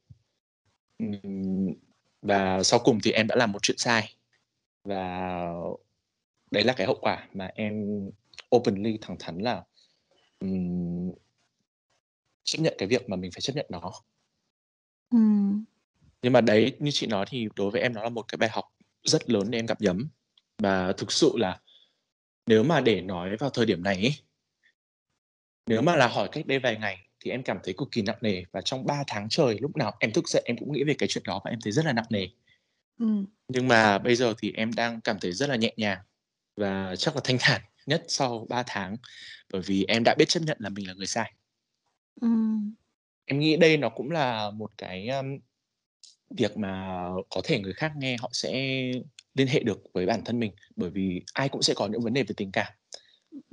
Và sau cùng thì em đã làm một chuyện sai. Và đấy là cái hậu quả mà em openly, thẳng thắn là, ừm chấp nhận cái việc mà mình phải chấp nhận nó. Ừm. Nhưng mà đấy, như chị nói thì đối với em nó là một cái bài học rất lớn để em gặm nhấm. Và thực sự là nếu mà để nói vào thời điểm này ấy nếu mà là hỏi cách đây vài ngày thì em cảm thấy cực kỳ nặng nề và trong 3 tháng trời lúc nào em thức dậy em cũng nghĩ về cái chuyện đó và em thấy rất là nặng nề. Ừm. Nhưng mà bây giờ thì em đang cảm thấy rất là nhẹ nhàng và chắc là thanh thản nhất sau 3 tháng, bởi vì em đã biết chấp nhận là mình là người sai. Ừm. Em nghĩ đây nó cũng là một cái, ưm, việc mà có thể người khác nghe họ sẽ liên hệ được với bản thân mình, bởi vì ai cũng sẽ có những vấn đề về tình cảm.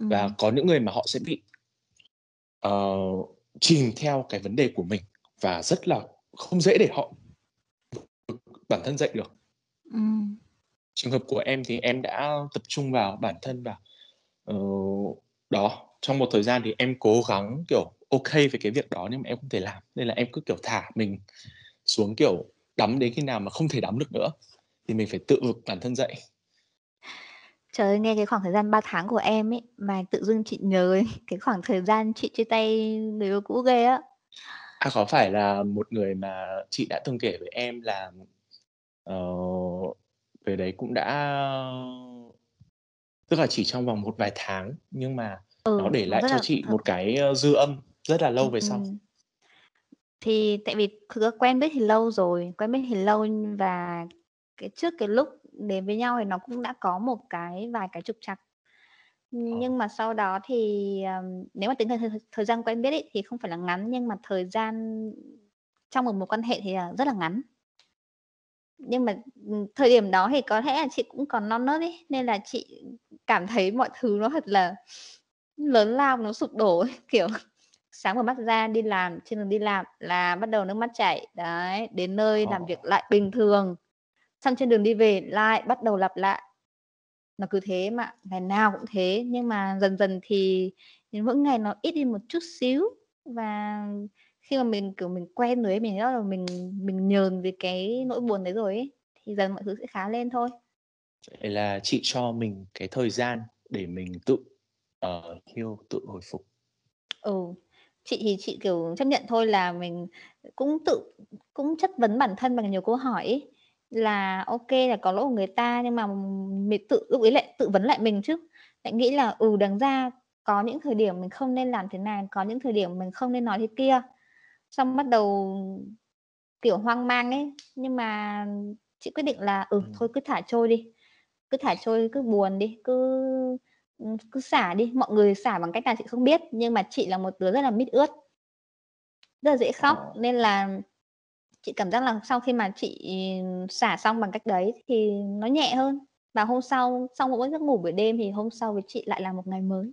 Và Ừm. có những người mà họ sẽ bị ờ, chìm theo cái vấn đề của mình và rất là không dễ để họ bản thân dậy được. Ừm. Trường hợp của em thì em đã tập trung vào bản thân và, ờ, đó, trong một thời gian thì em cố gắng, kiểu, kê với cái việc đó nhưng mà em không thể làm, nên là em cứ, kiểu, thả mình xuống, kiểu, đắm đến khi nào mà không thể đắm được nữa thì mình phải tự vực bản thân dậy. Trời ơi, nghe cái khoảng thời gian 3 tháng của em ấy, mà tự dưng chị nhớ đến cái khoảng thời gian chị chia tay người yêu cũ ghê á. À, có phải là một người mà chị đã từng kể với em là, ờ, người đấy cũng đã tức là chỉ trong vòng một vài tháng nhưng mà nó Ừ, để nó lại rất cho là chị th một cái, ơ, dư âm rất là lâu về sau? Thì tại vì thực ra quen biết thì lâu rồi, quen biết thì lâu và cái trước cái lúc đến với nhau thì nó cũng đã có một cái vài cái trục trặc. Ờ. Nhưng mà sau đó thì, ờm, nếu mà tính thời thời thời gian quen biết ấy thì không phải là ngắn, nhưng mà thời gian trong một mối quan hệ thì là rất là ngắn. Nhưng mà, ừm, thời điểm đó thì có lẽ là chị cũng còn non nớt ấy, nên là chị cảm thấy mọi thứ nó thật là lớn lao, nó sụp đổ ấy, kiểu, sáng mở mắt ra đi làm, trên đường đi làm là bắt đầu nước mắt chảy, đấy, đến nơi làm việc lại bình thường, xong trên đường đi về lại bắt đầu lặp lại. Nó cứ thế ạ, ngày nào cũng thế, nhưng mà dần dần thì mỗi ngày nó ít đi một chút xíu và khi mà mình, kiểu, mình quen rồi ấy, mình bắt đầu mình mình nhờn với cái nỗi buồn đấy rồi ấy, thì dần mọi thứ sẽ khá lên thôi. Vậy là chị cho mình cái thời gian để mình tự, ờ, heal, tự hồi phục. Ừ, chị thì chị, kiểu, chấp nhận thôi là mình cũng tự cũng chất vấn bản thân bằng nhiều câu hỏi ấy, là ô kê là có lỗi của người ta nhưng mà mình tự lúc ấy lại tự vấn lại mình chứ, lại nghĩ là, ừ, đáng ra có những thời điểm mình không nên làm thế này, có những thời điểm mình không nên nói thế kia. Xong bắt đầu, kiểu, hoang mang ấy, nhưng mà chị quyết định là, ừ, Ừm. thôi cứ thả trôi đi, cứ thả trôi, cứ buồn đi, cứ, ừm, cứ xả đi. Mọi người xả bằng cách nào chị không biết, nhưng mà chị là một đứa rất là mít ướt. Rất là dễ khóc, Ờ. nên là chị cảm giác là sau khi mà chị xả xong bằng cách đấy thì nó nhẹ hơn. Và hôm sau, sau mỗi giấc ngủ buổi đêm thì hôm sau với chị lại là một ngày mới.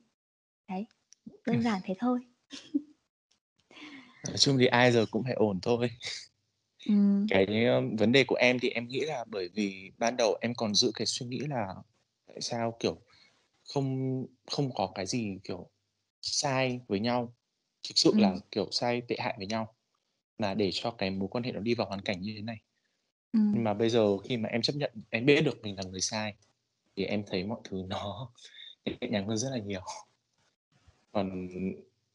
Đấy, đơn giản thế thôi. Nói chung thì ai giờ cũng phải ổn thôi. Ừm. Cái, ơ, vấn đề của em thì em nghĩ là bởi vì ban đầu em còn giữ cái suy nghĩ là tại sao, kiểu, không không có cái gì, kiểu, sai với nhau, thực sự là, Ừm. kiểu, sai tệ hại với nhau, mà để cho cái mối quan hệ nó đi vào hoàn cảnh như thế này. Nhưng Ừm. mà bây giờ khi mà em chấp nhận, em biết được mình là người sai thì em thấy mọi thứ nó nhẹ nhàng hơn rất là nhiều. Còn,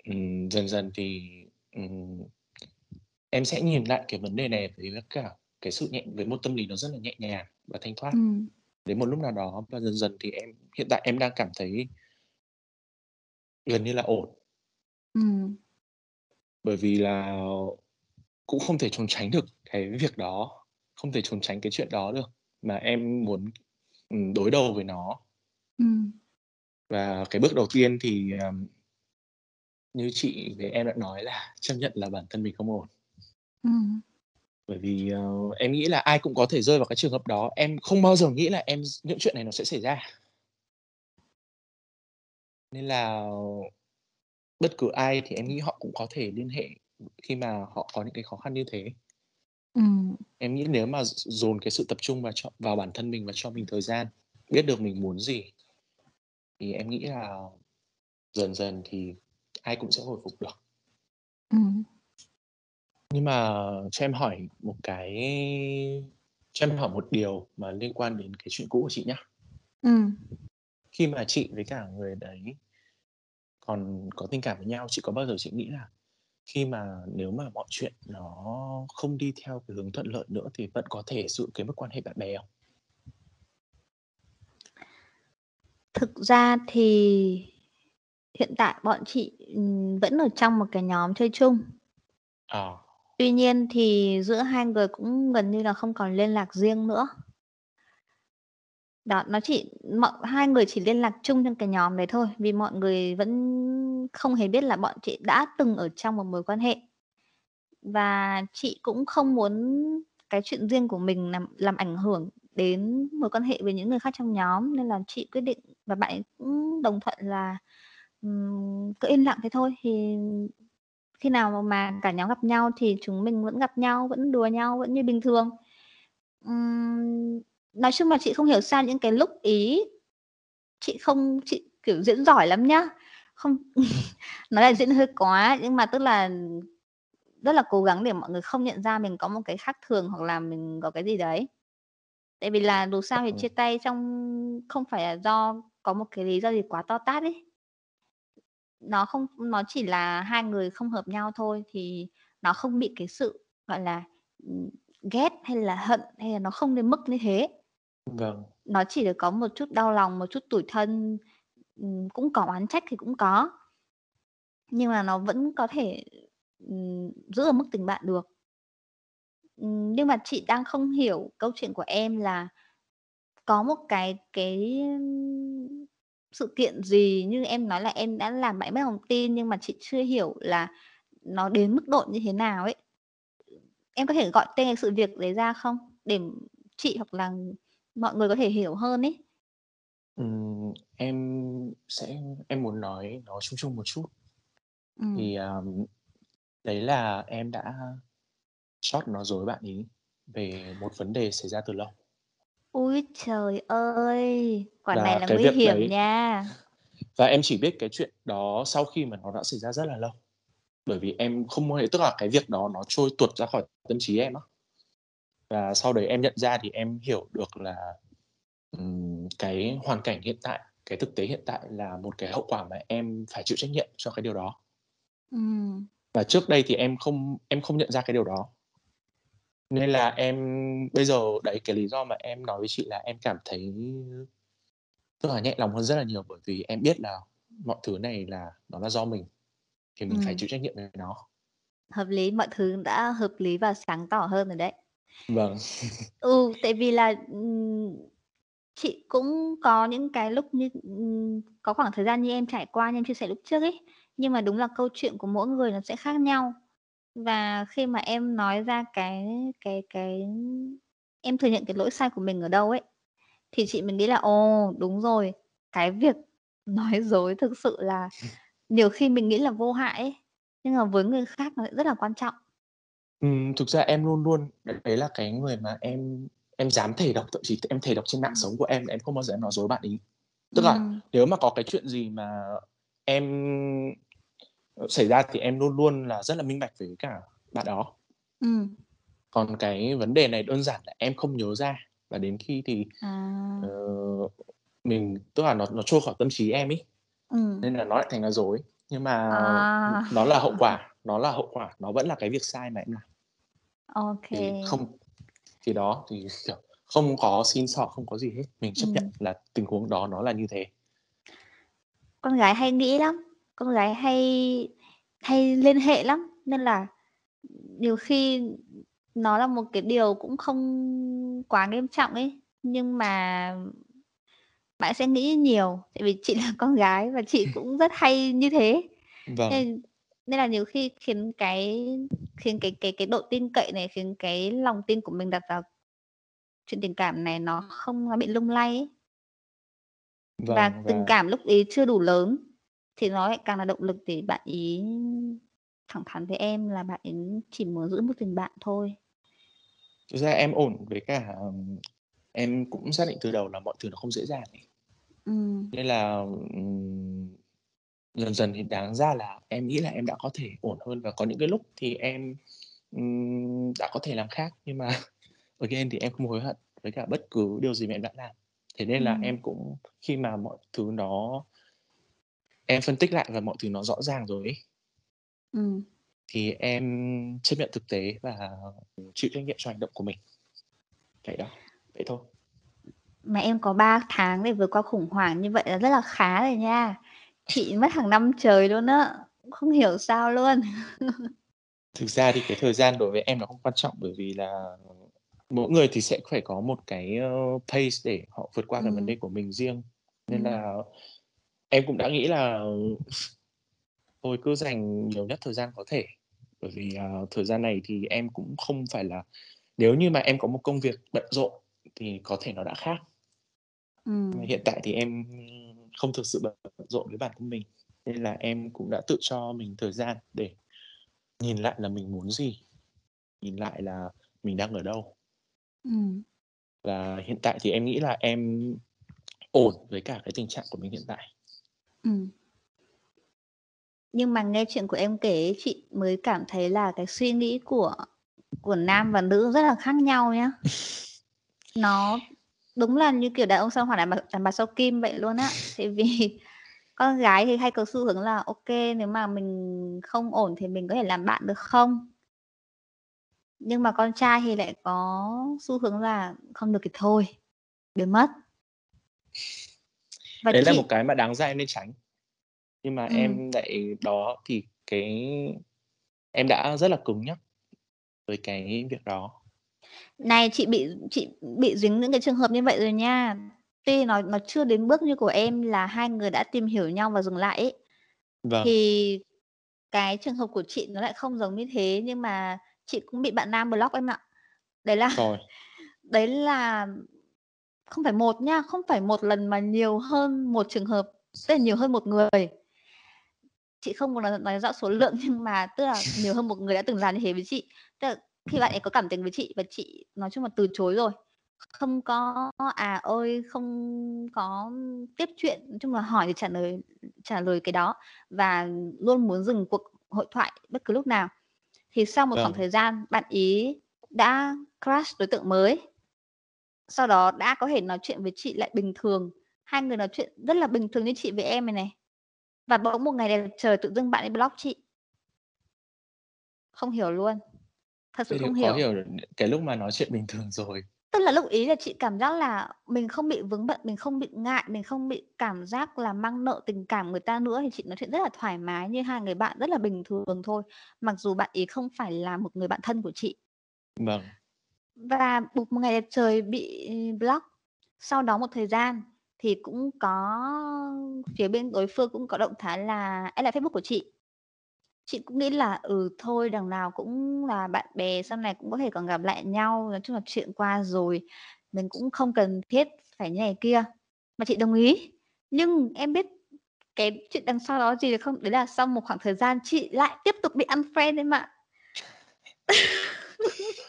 ừm, dần dần thì, ừm, em sẽ nhìn lại cái vấn đề này với cả cái sự nhẹ với một tâm lý nó rất là nhẹ nhàng và thanh thoát. Ừm. Đến một lúc nào đó và dần dần thì em hiện tại em đang cảm thấy gần như là ổn. Ừm. Bởi vì là cũng không thể trốn tránh được cái việc đó, không thể trốn tránh cái chuyện đó được, mà em muốn, đối đầu với nó. Ừm. Và cái bước đầu tiên thì, như chị với em đã nói là chấp nhận là bản thân mình không ổn. Ừm. Bởi vì uh, em nghĩ là ai cũng có thể rơi vào cái trường hợp đó em không bao giờ nghĩ là em những chuyện này nó sẽ xảy ra nên là bất cứ ai thì em nghĩ họ cũng có thể liên hệ khi mà họ có những cái khó khăn như thế Ừm. em nghĩ nếu mà dồn cái sự tập trung vào cho vào bản thân mình và cho mình thời gian biết được mình muốn gì thì em nghĩ là dần dần thì ai cũng sẽ hồi phục được Ừm. Nhưng mà cho em hỏi một cái cho em hỏi một điều mà liên quan đến cái chuyện cũ của chị nhá Ừm. khi mà chị với cả người đấy còn có tình cảm với nhau chị có bao giờ chị nghĩ là khi mà nếu mà mọi chuyện nó không đi theo cái hướng thuận lợi nữa thì vẫn có thể giữ cái mối quan hệ bạn bè không? Thực ra thì hiện tại bọn chị, vẫn ở trong một cái nhóm chơi chung. Ờ. Tuy nhiên thì giữa hai người cũng gần như là không còn liên lạc riêng nữa. Đó, nó chỉ mọi hai người chỉ liên lạc chung trong cái nhóm đấy thôi, vì mọi người vẫn không hề biết là bọn chị đã từng ở trong một mối quan hệ. Và chị cũng không muốn cái chuyện riêng của mình làm làm ảnh hưởng đến mối quan hệ với những người khác trong nhóm, nên là chị quyết định và bạn ấy cũng đồng thuận là, um, cứ im lặng thế thôi, thì khi nào mà cả nhóm gặp nhau thì chúng mình vẫn gặp nhau, vẫn đùa nhau, vẫn như bình thường. Ừm, nói chung là chị không hiểu sao những cái lúc ấy chị không chị, kiểu, diễn giỏi lắm nhá, không nói là diễn hơi quá, nhưng mà tức là rất là cố gắng để mọi người không nhận ra mình có một cái khác thường hoặc là mình có cái gì đấy. Tại vì là dù sao thì chia tay trong không phải là do có một cái lý do gì quá to tát ấy. Nó không nó chỉ là hai người không hợp nhau thôi, thì nó không bị cái sự, gọi là, ghét hay là hận, hay là nó không đến mức như thế. Vâng. Nó chỉ được có một chút đau lòng, một chút tủi thân, cũng có oán trách thì cũng có. Nhưng mà nó vẫn có thể, giữ ở mức tình bạn được. Nhưng mà chị đang không hiểu câu chuyện của em là có một cái cái, sự kiện gì như em nói là em đã làm bạn mất lòng tin, nhưng mà chị chưa hiểu là nó đến mức độ như thế nào ấy. Em có thể gọi tên cái sự việc đấy ra không? Để chị hoặc là mọi người có thể hiểu hơn ấy. Ừm, em sẽ em muốn nói nó chung chung một chút. Ừm. Thì, ờm, đấy là em đã chót nói dối bạn ấy về một vấn đề xảy ra từ lâu. Ôi trời ơi! Quả này là cái nguy việc hiểm đấy nha. và em chỉ biết cái chuyện đó sau khi mà nó đã xảy ra rất là lâu. Bởi vì em không hề tức là cái việc đó nó trôi tuột ra khỏi tâm trí em á. Và sau đấy em nhận ra thì em hiểu được là, ừm, cái hoàn cảnh hiện tại, cái thực tế hiện tại là một cái hậu quả mà em phải chịu trách nhiệm cho cái điều đó. Ừm. Và trước đây thì em không em không nhận ra cái điều đó. Nên là em bây giờ đấy, cái lý do mà em nói với chị là em cảm thấy tức là nhẹ lòng hơn rất là nhiều, bởi vì em biết là mọi thứ này là nó là do mình, thì mình phải Ừm. chịu trách nhiệm về nó. Hợp lý, mọi thứ đã hợp lý và sáng tỏ hơn rồi đấy. Vâng. Ừ, tại vì là, chị cũng có những cái lúc như có khoảng thời gian như em trải qua như em chia sẻ lúc trước ấy, nhưng mà đúng là câu chuyện của mỗi người nó sẽ khác nhau. Và khi mà em nói ra cái cái cái em thừa nhận cái lỗi sai của mình ở đâu ấy, thì chị mới nghĩ là, ồ, đúng rồi, cái việc nói dối thực sự là nhiều khi mình nghĩ là vô hại ấy, nhưng mà với người khác nó lại rất là quan trọng. Ừm, thực ra em luôn luôn đấy là cái người mà em em dám thề độc, thậm chí em thề độc trên mạng Ừm. sống của em là em không bao giờ em nói dối bạn ấy. Tức là Ừm. nếu mà có cái chuyện gì mà em xảy ra thì em luôn luôn là rất là minh bạch với cả bạn đó. Ừm. Còn cái vấn đề này đơn giản là em không nhớ ra, và đến khi thì, À. ờ, mình tức là nó nó trôi khỏi tâm trí em ấy, Ừm. nên là nó lại thành là dối. Nhưng mà, À. nó là hậu quả, nó là hậu quả, nó vẫn là cái việc sai mà em làm. Ô Thì không thì đó, thì, kiểu, không có xin xỏ, không có gì hết, mình chấp nhận Ừm. là tình huống đó nó là như thế. Con gái hay nghĩ lắm, con gái hay hay liên hệ lắm, nên là nhiều khi nó là một cái điều cũng không quá nghiêm trọng ấy, nhưng mà bạn sẽ nghĩ nhiều, tại vì chị là con gái và chị cũng rất hay như thế. Vâng. Nên nên là nhiều khi khiến cái khiến cái cái cái độ tin cậy này khiến cái lòng tin của mình đặt vào chuyện tình cảm này nó không nó bị lung lay ấy. Vâng, và tình cảm lúc ấy chưa đủ lớn thì nó lại càng là động lực để bạn ý thẳng thắn với em là bạn ấy chỉ muốn giữ một tình bạn thôi. Thực ra em ổn với cả em cũng xác định từ đầu là mọi thứ nó không dễ dàng ấy. Ừm. Nên là, dần dần thì đáng ra là em nghĩ là em đã có thể ổn hơn và có những cái lúc thì em, đã có thể làm khác, nhưng mà again thì em không hối hận với cả bất cứ điều gì mà em đã làm. Thế nên là em cũng khi mà mọi thứ nó em phân tích lại và mọi thứ nó rõ ràng rồi ấy Ừm. thì em chấp nhận thực tế và chịu trách nhiệm cho hành động của mình. Vậy đó, vậy thôi. Mà em có 3 tháng để vượt qua khủng hoảng như vậy là rất là khá rồi nha. Chị mất hàng năm trời luôn á, không hiểu sao luôn. Thực ra thì cái thời gian đối với em nó không quan trọng bởi vì là mỗi người thì sẽ phải có một cái, ơ, pace để họ vượt qua cái vấn đề của mình riêng. Nên Ừm. là em cũng đã nghĩ là thôi cứ dành nhiều nhất thời gian có thể. Bởi vì, ờ, thời gian này thì em cũng không phải là nếu như mà em có một công việc bận rộn thì có thể nó đã khác. Mà hiện tại thì em không thực sự bận rộn với bản thân mình, nên là em cũng đã tự cho mình thời gian để nhìn lại là mình muốn gì, nhìn lại là mình đang ở đâu. Ừm. Và hiện tại thì em nghĩ là em ổn với cả cái tình trạng của mình hiện tại. Ừm. Nhưng mà nghe chuyện của em kể chị mới cảm thấy là cái suy nghĩ của của nam và nữ rất là khác nhau nhá. Nó đúng là như kiểu đàn ông sao hỏa đàn bà đàn bà sao kim vậy luôn á. Tại vì con gái thì hay có xu hướng là ok nếu mà mình không ổn thì mình có thể làm bạn được không?" Nhưng mà con trai thì lại có xu hướng là "Không được thì thôi, biến mất." Và Đấy là một cái mà đáng ra em nên tránh. Nhưng mà Ừm. em lại đó thì cái em đã rất là cứng nhắc với cái việc đó. Này, chị bị chị bị dính những cái trường hợp như vậy rồi nha. Tuy nó nó chưa đến bước như của em là hai người đã tìm hiểu nhau và dừng lại ấy. Vâng. Thì cái trường hợp của chị nó lại không giống như thế, nhưng mà chị cũng bị bạn nam block em ạ. Đấy là Rồi. đấy là không phải một nha, không phải một lần mà nhiều hơn một trường hợp, tức là nhiều hơn một người. Chị không muốn nói nói rõ số lượng nhưng mà tức là nhiều hơn một người đã từng làm như thế với chị. Tức là khi bạn ấy có cảm tình với chị và chị nói chung là từ chối rồi, không có à ơi, không có tiếp chuyện, nói chung là hỏi thì trả lời trả lời cái đó và luôn muốn dừng cuộc hội thoại bất cứ lúc nào. Thì sau một khoảng Vâng. thời gian, bạn ấy đã crush đối tượng mới. Sau đó đã có thể nói chuyện với chị lại bình thường, hai người nói chuyện rất là bình thường như chị với em này này. Và bỗng một ngày đẹp trời tự dưng bạn ấy block chị. Không hiểu luôn. Thật sự không hiểu. hiểu cái lúc mà nói chuyện bình thường rồi. Tức là lúc ấy là chị cảm giác là mình không bị vướng bận, mình không bị ngại, mình không bị cảm giác là mang nợ tình cảm người ta nữa thì chị nói chuyện rất là thoải mái như hai người bạn rất là bình thường thôi, mặc dù bạn ấy không phải là một người bạn thân của chị. Vâng. Và bụp một ngày đẹp trời bị ừ, block. Sau đó một thời gian thì cũng có phía bên đối phương cũng có động thái là ấy lại Facebook của chị. Chị cũng nghĩ là, ừ, thôi đằng nào cũng là bạn bè, sau này cũng có thể còn gặp lại nhau, nói chung là chuyện qua rồi, mình cũng không cần thiết phải như này kia. Mà chị đồng ý. Nhưng em biết cái chuyện đằng sau đó gì được không? Đấy là sau một khoảng thời gian chị lại tiếp tục bị unfriend em ạ.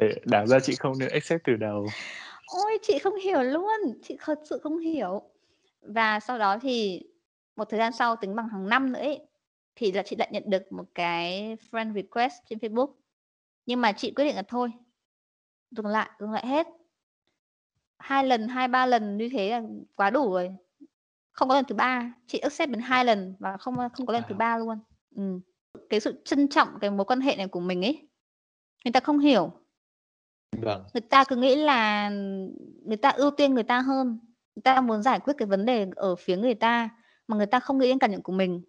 Thế đáng ra chị không nên accept từ đầu. Ôi, chị không hiểu luôn, chị thật sự không hiểu. Và sau đó thì một thời gian sau tính bằng hàng năm nữa ấy, thì là chị lại nhận được một cái friend request trên Facebook. Nhưng mà chị quyết định là thôi, dừng lại, dừng lại hết. 2 lần, 2, 3 lần như thế là quá đủ rồi. Không có lần thứ 3, chị accept đến 2 lần và không, không có lần thứ 3 luôn. Ừm. Cái sự trân trọng cái mối quan hệ này của mình ấy, người ta không hiểu. Vâng. Người ta cứ nghĩ là người ta ưu tiên người ta hơn, người ta muốn giải quyết cái vấn đề ở phía người ta, mà người ta không nghĩ đến cảm nhận của mình.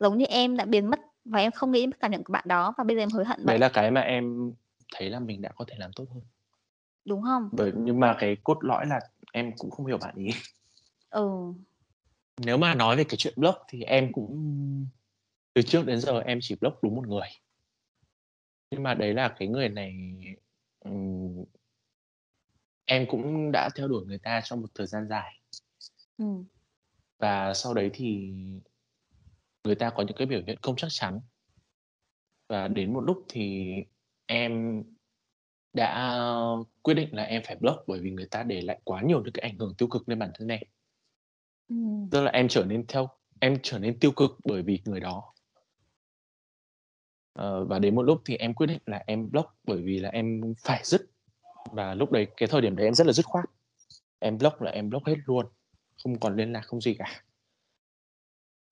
Giống như em đã biến mất và em không nghĩ đến cảm nhận của bạn đó và bây giờ em hối hận Đấy vậy. là cái mà em thấy là mình đã có thể làm tốt hơn. Đúng không? Bởi nhưng mà cái cốt lõi là em cũng không hiểu bạn ấy. Ừ. Nếu mà nói về cái chuyện block thì em cũng từ trước đến giờ em chỉ block đúng một người nhưng mà đấy là cái người này em cũng đã theo đuổi người ta trong một thời gian dài. Ừm. và sau đấy thì người ta có những cái biểu hiện không chắc chắn. Và đến một lúc thì em đã quyết định là em phải block bởi vì người ta để lại quá nhiều những cái ảnh hưởng tiêu cực lên bản thân em. Ừm. tức là em trở nên theo em trở nên tiêu cực bởi vì người đó Ờ, và đến một lúc thì em quyết định là em block bởi vì là em phải dứt. Và lúc đấy cái thời điểm đấy em rất là dứt khoát. Em block là em block hết luôn không còn liên lạc không gì cả.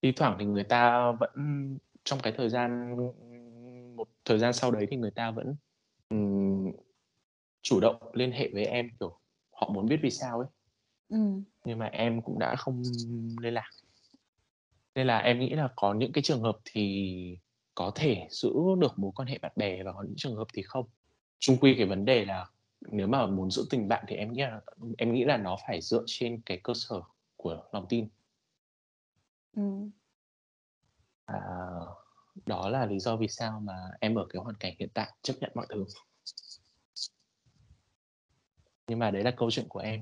Thi thoảng thì người ta vẫn trong cái thời gian một thời gian sau đấy thì người ta vẫn ừm, chủ động liên hệ với em kiểu họ muốn biết vì sao ấy. Ừm. nhưng mà em cũng đã không liên lạc. Nên là em nghĩ là có những cái trường hợp thì có thể giữ được mối quan hệ bạn bè và có những trường hợp thì không? Chung quy cái vấn đề là nếu mà muốn giữ tình bạn thì em nghĩ là em nghĩ là nó phải dựa trên cái cơ sở của lòng tin. Ừm. à, đó là lý do vì sao mà em ở cái hoàn cảnh hiện tại chấp nhận mọi thứ. Nhưng mà đấy là câu chuyện của em.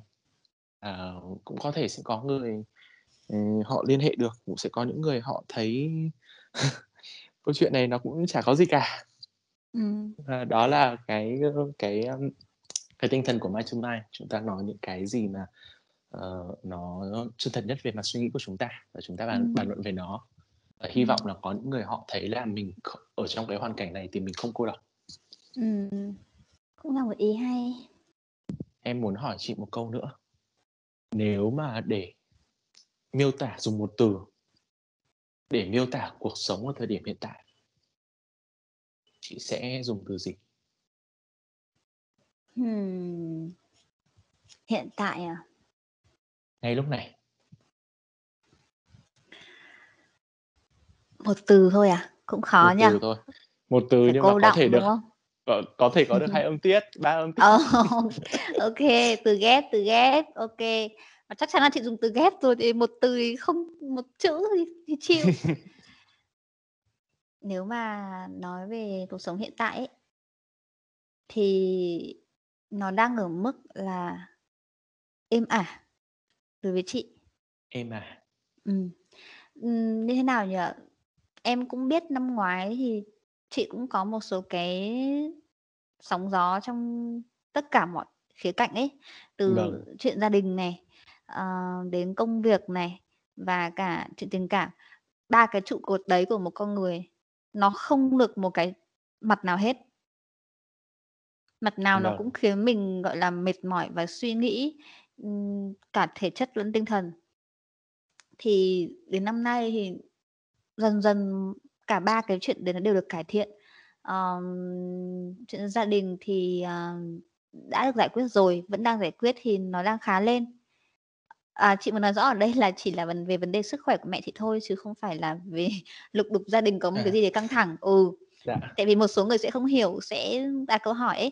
À, cũng có thể sẽ có người ừ, họ liên hệ được cũng sẽ có những người họ thấy câu chuyện này nó cũng chả có gì cả Ừm. à, đó là cái cái cái tinh thần của Mai to Mai chúng ta nói những cái gì mà uh, nó chân thật nhất về mặt suy nghĩ của chúng ta và chúng ta bàn Ừm. bàn luận về nó và hy vọng là có những người họ thấy là mình ở trong cái hoàn cảnh này thì mình không cô độc Ừm. Cũng là một ý hay. em muốn hỏi chị một câu nữa nếu mà để miêu tả dùng một từ để miêu tả cuộc sống ở thời điểm hiện tại chị sẽ dùng từ gì Ừm. Hiện tại à? ngay lúc này Một từ thôi à? Cũng khó một nha. từ thôi một từ Phải nhưng mà có đọng thể được có, có thể có được hai âm tiết ba âm tiết Ờ, OK, từ ghép, từ ghép, OK. Và chắc chắn là chị dùng từ ghép rồi thì một từ thì không một chữ thì thì chịu. Nếu mà nói về cuộc sống hiện tại ấy thì nó đang ở mức là êm ả đối với chị. em à Ừm. Ừm, như thế nào nhỉ? Em cũng biết năm ngoái thì chị cũng có một số cái sóng gió trong tất cả mọi khía cạnh ấy, từ vâng chuyện gia đình này, ờ, đến công việc này và cả chuyện tình cảm. Ba cái trụ cột đấy của một con người nó không được một cái mặt nào hết. Mặt nào nó cũng vâng khiến mình, gọi là, mệt mỏi và suy nghĩ, cả thể chất lẫn tinh thần. Thì đến năm nay thì dần dần cả ba cái chuyện đấy nó đều được cải thiện. Ờm, chuyện gia đình thì, ờ, đã được giải quyết rồi, vẫn đang giải quyết thì nó đang khá lên. À, chị muốn nói rõ ở đây là chỉ là vấn về vấn đề sức khỏe của mẹ chị thôi, chứ không phải là về lục đục gia đình có một cái à gì đấy căng thẳng. Ừ, dạ tại vì một số người sẽ không hiểu, sẽ đặt câu hỏi ấy,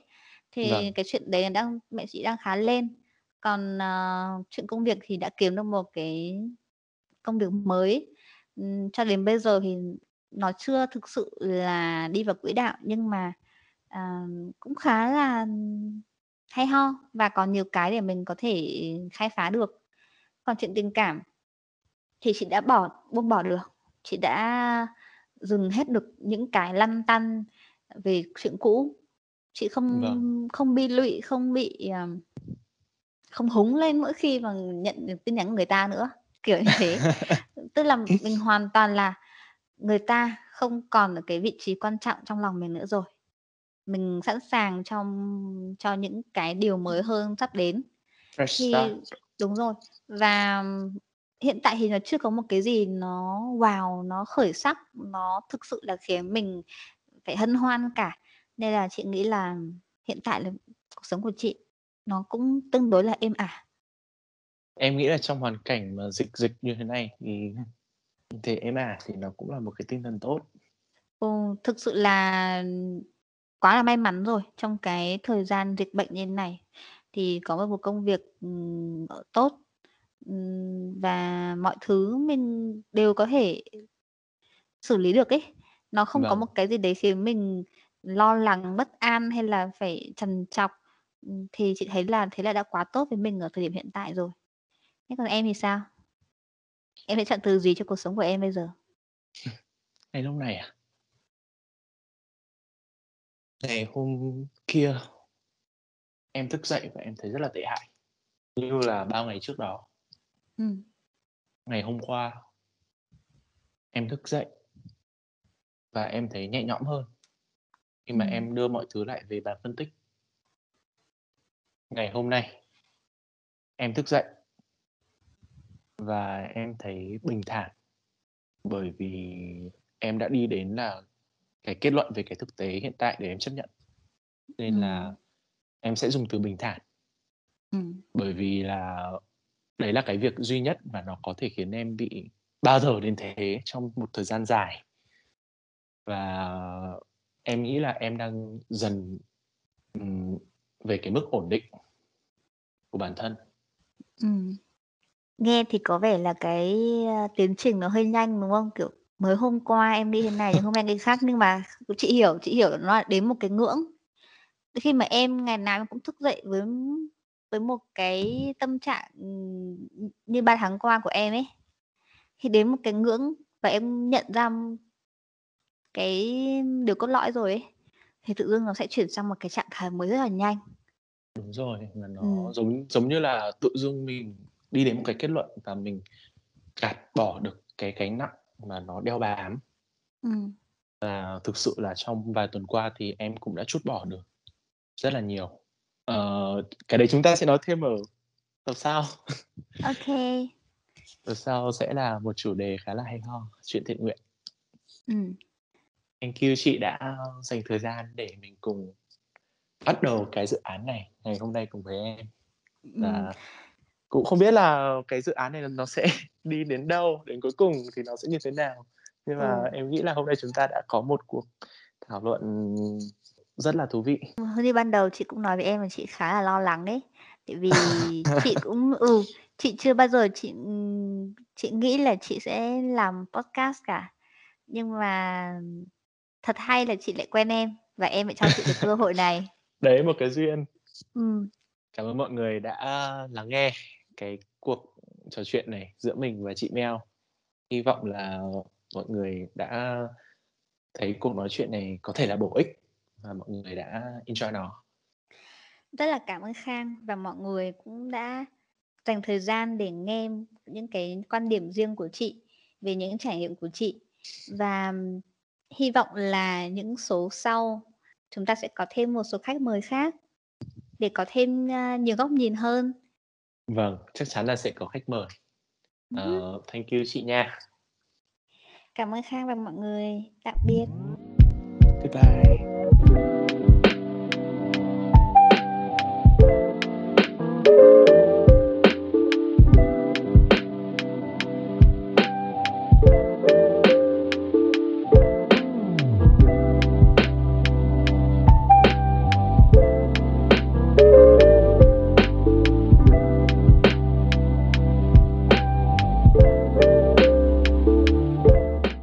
thì vâng cái chuyện đấy đang mẹ chị đang khá lên. Còn, ờ, chuyện công việc thì đã kiếm được một cái công việc mới. Ừm, cho đến bây giờ thì nó chưa thực sự là đi vào quỹ đạo, nhưng mà, à, cũng khá là hay ho và còn nhiều cái để mình có thể khai phá được. Còn chuyện tình cảm thì chị đã bỏ buông bỏ được, chị đã dừng hết được những cái lăn tăn về chuyện cũ. Chị vâng không không bi lụy, không bị, ờ không húng lên mỗi khi mà nhận được tin nhắn của người ta nữa, kiểu như thế. Tức là mình hoàn toàn là người ta không còn ở cái vị trí quan trọng trong lòng mình nữa rồi. Mình sẵn sàng trong cho những cái điều mới hơn sắp đến. fresh Thì start đúng rồi, và hiện tại thì nó chưa có một cái gì nó wow, nó khởi sắc, nó thực sự là khiến mình phải hân hoan cả. Nên là chị nghĩ là hiện tại là cuộc sống của chị nó cũng tương đối là êm ả. em nghĩ là trong hoàn cảnh mà dịch dịch như thế này thì thì em à thì nó cũng là một cái tinh thần tốt Ừ, thực sự là quá là may mắn rồi, trong cái thời gian dịch bệnh như thế này thì có một công việc, ờ, tốt, và mọi thứ mình đều có thể xử lý được ấy. Nó không có Vâng. một cái gì đấy khiến mình lo lắng, bất an hay là phải trằn trọc. Thì chị thấy là thế là đã quá tốt với mình ở thời điểm hiện tại rồi. Thế còn em thì sao? Em sẽ chọn từ gì cho cuộc sống của em bây giờ? Ngay lúc này à? Ngày hôm kia em thức dậy và em thấy rất là tệ hại. Như là bao ngày trước đó. Ừm. Ngày hôm qua em thức dậy và em thấy nhẹ nhõm hơn khi mà Ừm. em đưa mọi thứ lại về bàn phân tích. Ngày hôm nay em thức dậy và em thấy bình thản bởi vì em đã đi đến là cái kết luận về cái thực tế hiện tại để em chấp nhận. Nên là Ừm. Em sẽ dùng từ bình thản. Ừm. Bởi vì là đấy là cái việc duy nhất mà nó có thể khiến em bị bao giờ đến thế trong một thời gian dài. Và em nghĩ là em đang dần, về cái mức ổn định của bản thân. Ừm. Nghe thì có vẻ là cái, a, tiến trình nó hơi nhanh, đúng không? Kiểu, mới hôm qua em nghĩ thế này, hôm nay cái khác, nhưng mà chị hiểu, chị hiểu nó là đến một cái ngưỡng. Khi mà em ngày nào em cũng thức dậy với với một cái tâm trạng, ừm, như 3 tháng qua của em ấy, thì đến một cái ngưỡng và em nhận ra cái điều cốt lõi rồi ấy, thì tự dưng nó sẽ chuyển sang một cái trạng thái mới rất là nhanh. Đúng rồi, mà nó Ừm. giống giống như là tự dưng mình đi đến một cái kết luận và mình gạt bỏ được cái gánh nặng mà nó đeo bám. Ừm. Và thực sự là trong vài tuần qua thì em cũng đã trút bỏ được rất là nhiều. Ờ, cái đấy chúng ta sẽ nói thêm ở tập sau. Kê. Tập sau sẽ là một chủ đề khá là hay ho, chuyện thiện nguyện. Ừm. Thank you chị đã dành thời gian để mình cùng bắt đầu cái dự án này ngày hôm nay cùng với em. Ừm. Và cũng không biết là cái dự án này nó sẽ đi đến đâu, đến cuối cùng thì nó sẽ như thế nào. Nhưng mà Ừ. em nghĩ là hôm nay chúng ta đã có một cuộc thảo luận rất là thú vị. Như ban đầu chị cũng nói với em là chị khá là lo lắng đấy. Tại vì chị cũng ừ, chị chưa bao giờ chị, ừm, chị nghĩ là chị sẽ làm podcast cả. Nhưng mà thật hay là chị lại quen em và em lại cho chị cái cơ hội này. Đấy, một cái duyên. Ừm. Cảm ơn mọi người đã lắng nghe cái cuộc trò chuyện này giữa mình và chị Mel. Hy vọng là mọi người đã thấy cuộc nói chuyện này có thể là bổ ích và mọi người đã enjoy nó. Rất là cảm ơn Khang và mọi người cũng đã dành thời gian để nghe những cái quan điểm riêng của chị về những trải nghiệm của chị. Và hy vọng là những số sau chúng ta sẽ có thêm một số khách mời khác để có thêm, a, nhiều góc nhìn hơn. Vâng, chắc chắn là sẽ có khách mời. Ờ, thank you chị nha. Cảm ơn Khang và mọi người. Tạm biệt. Goodbye.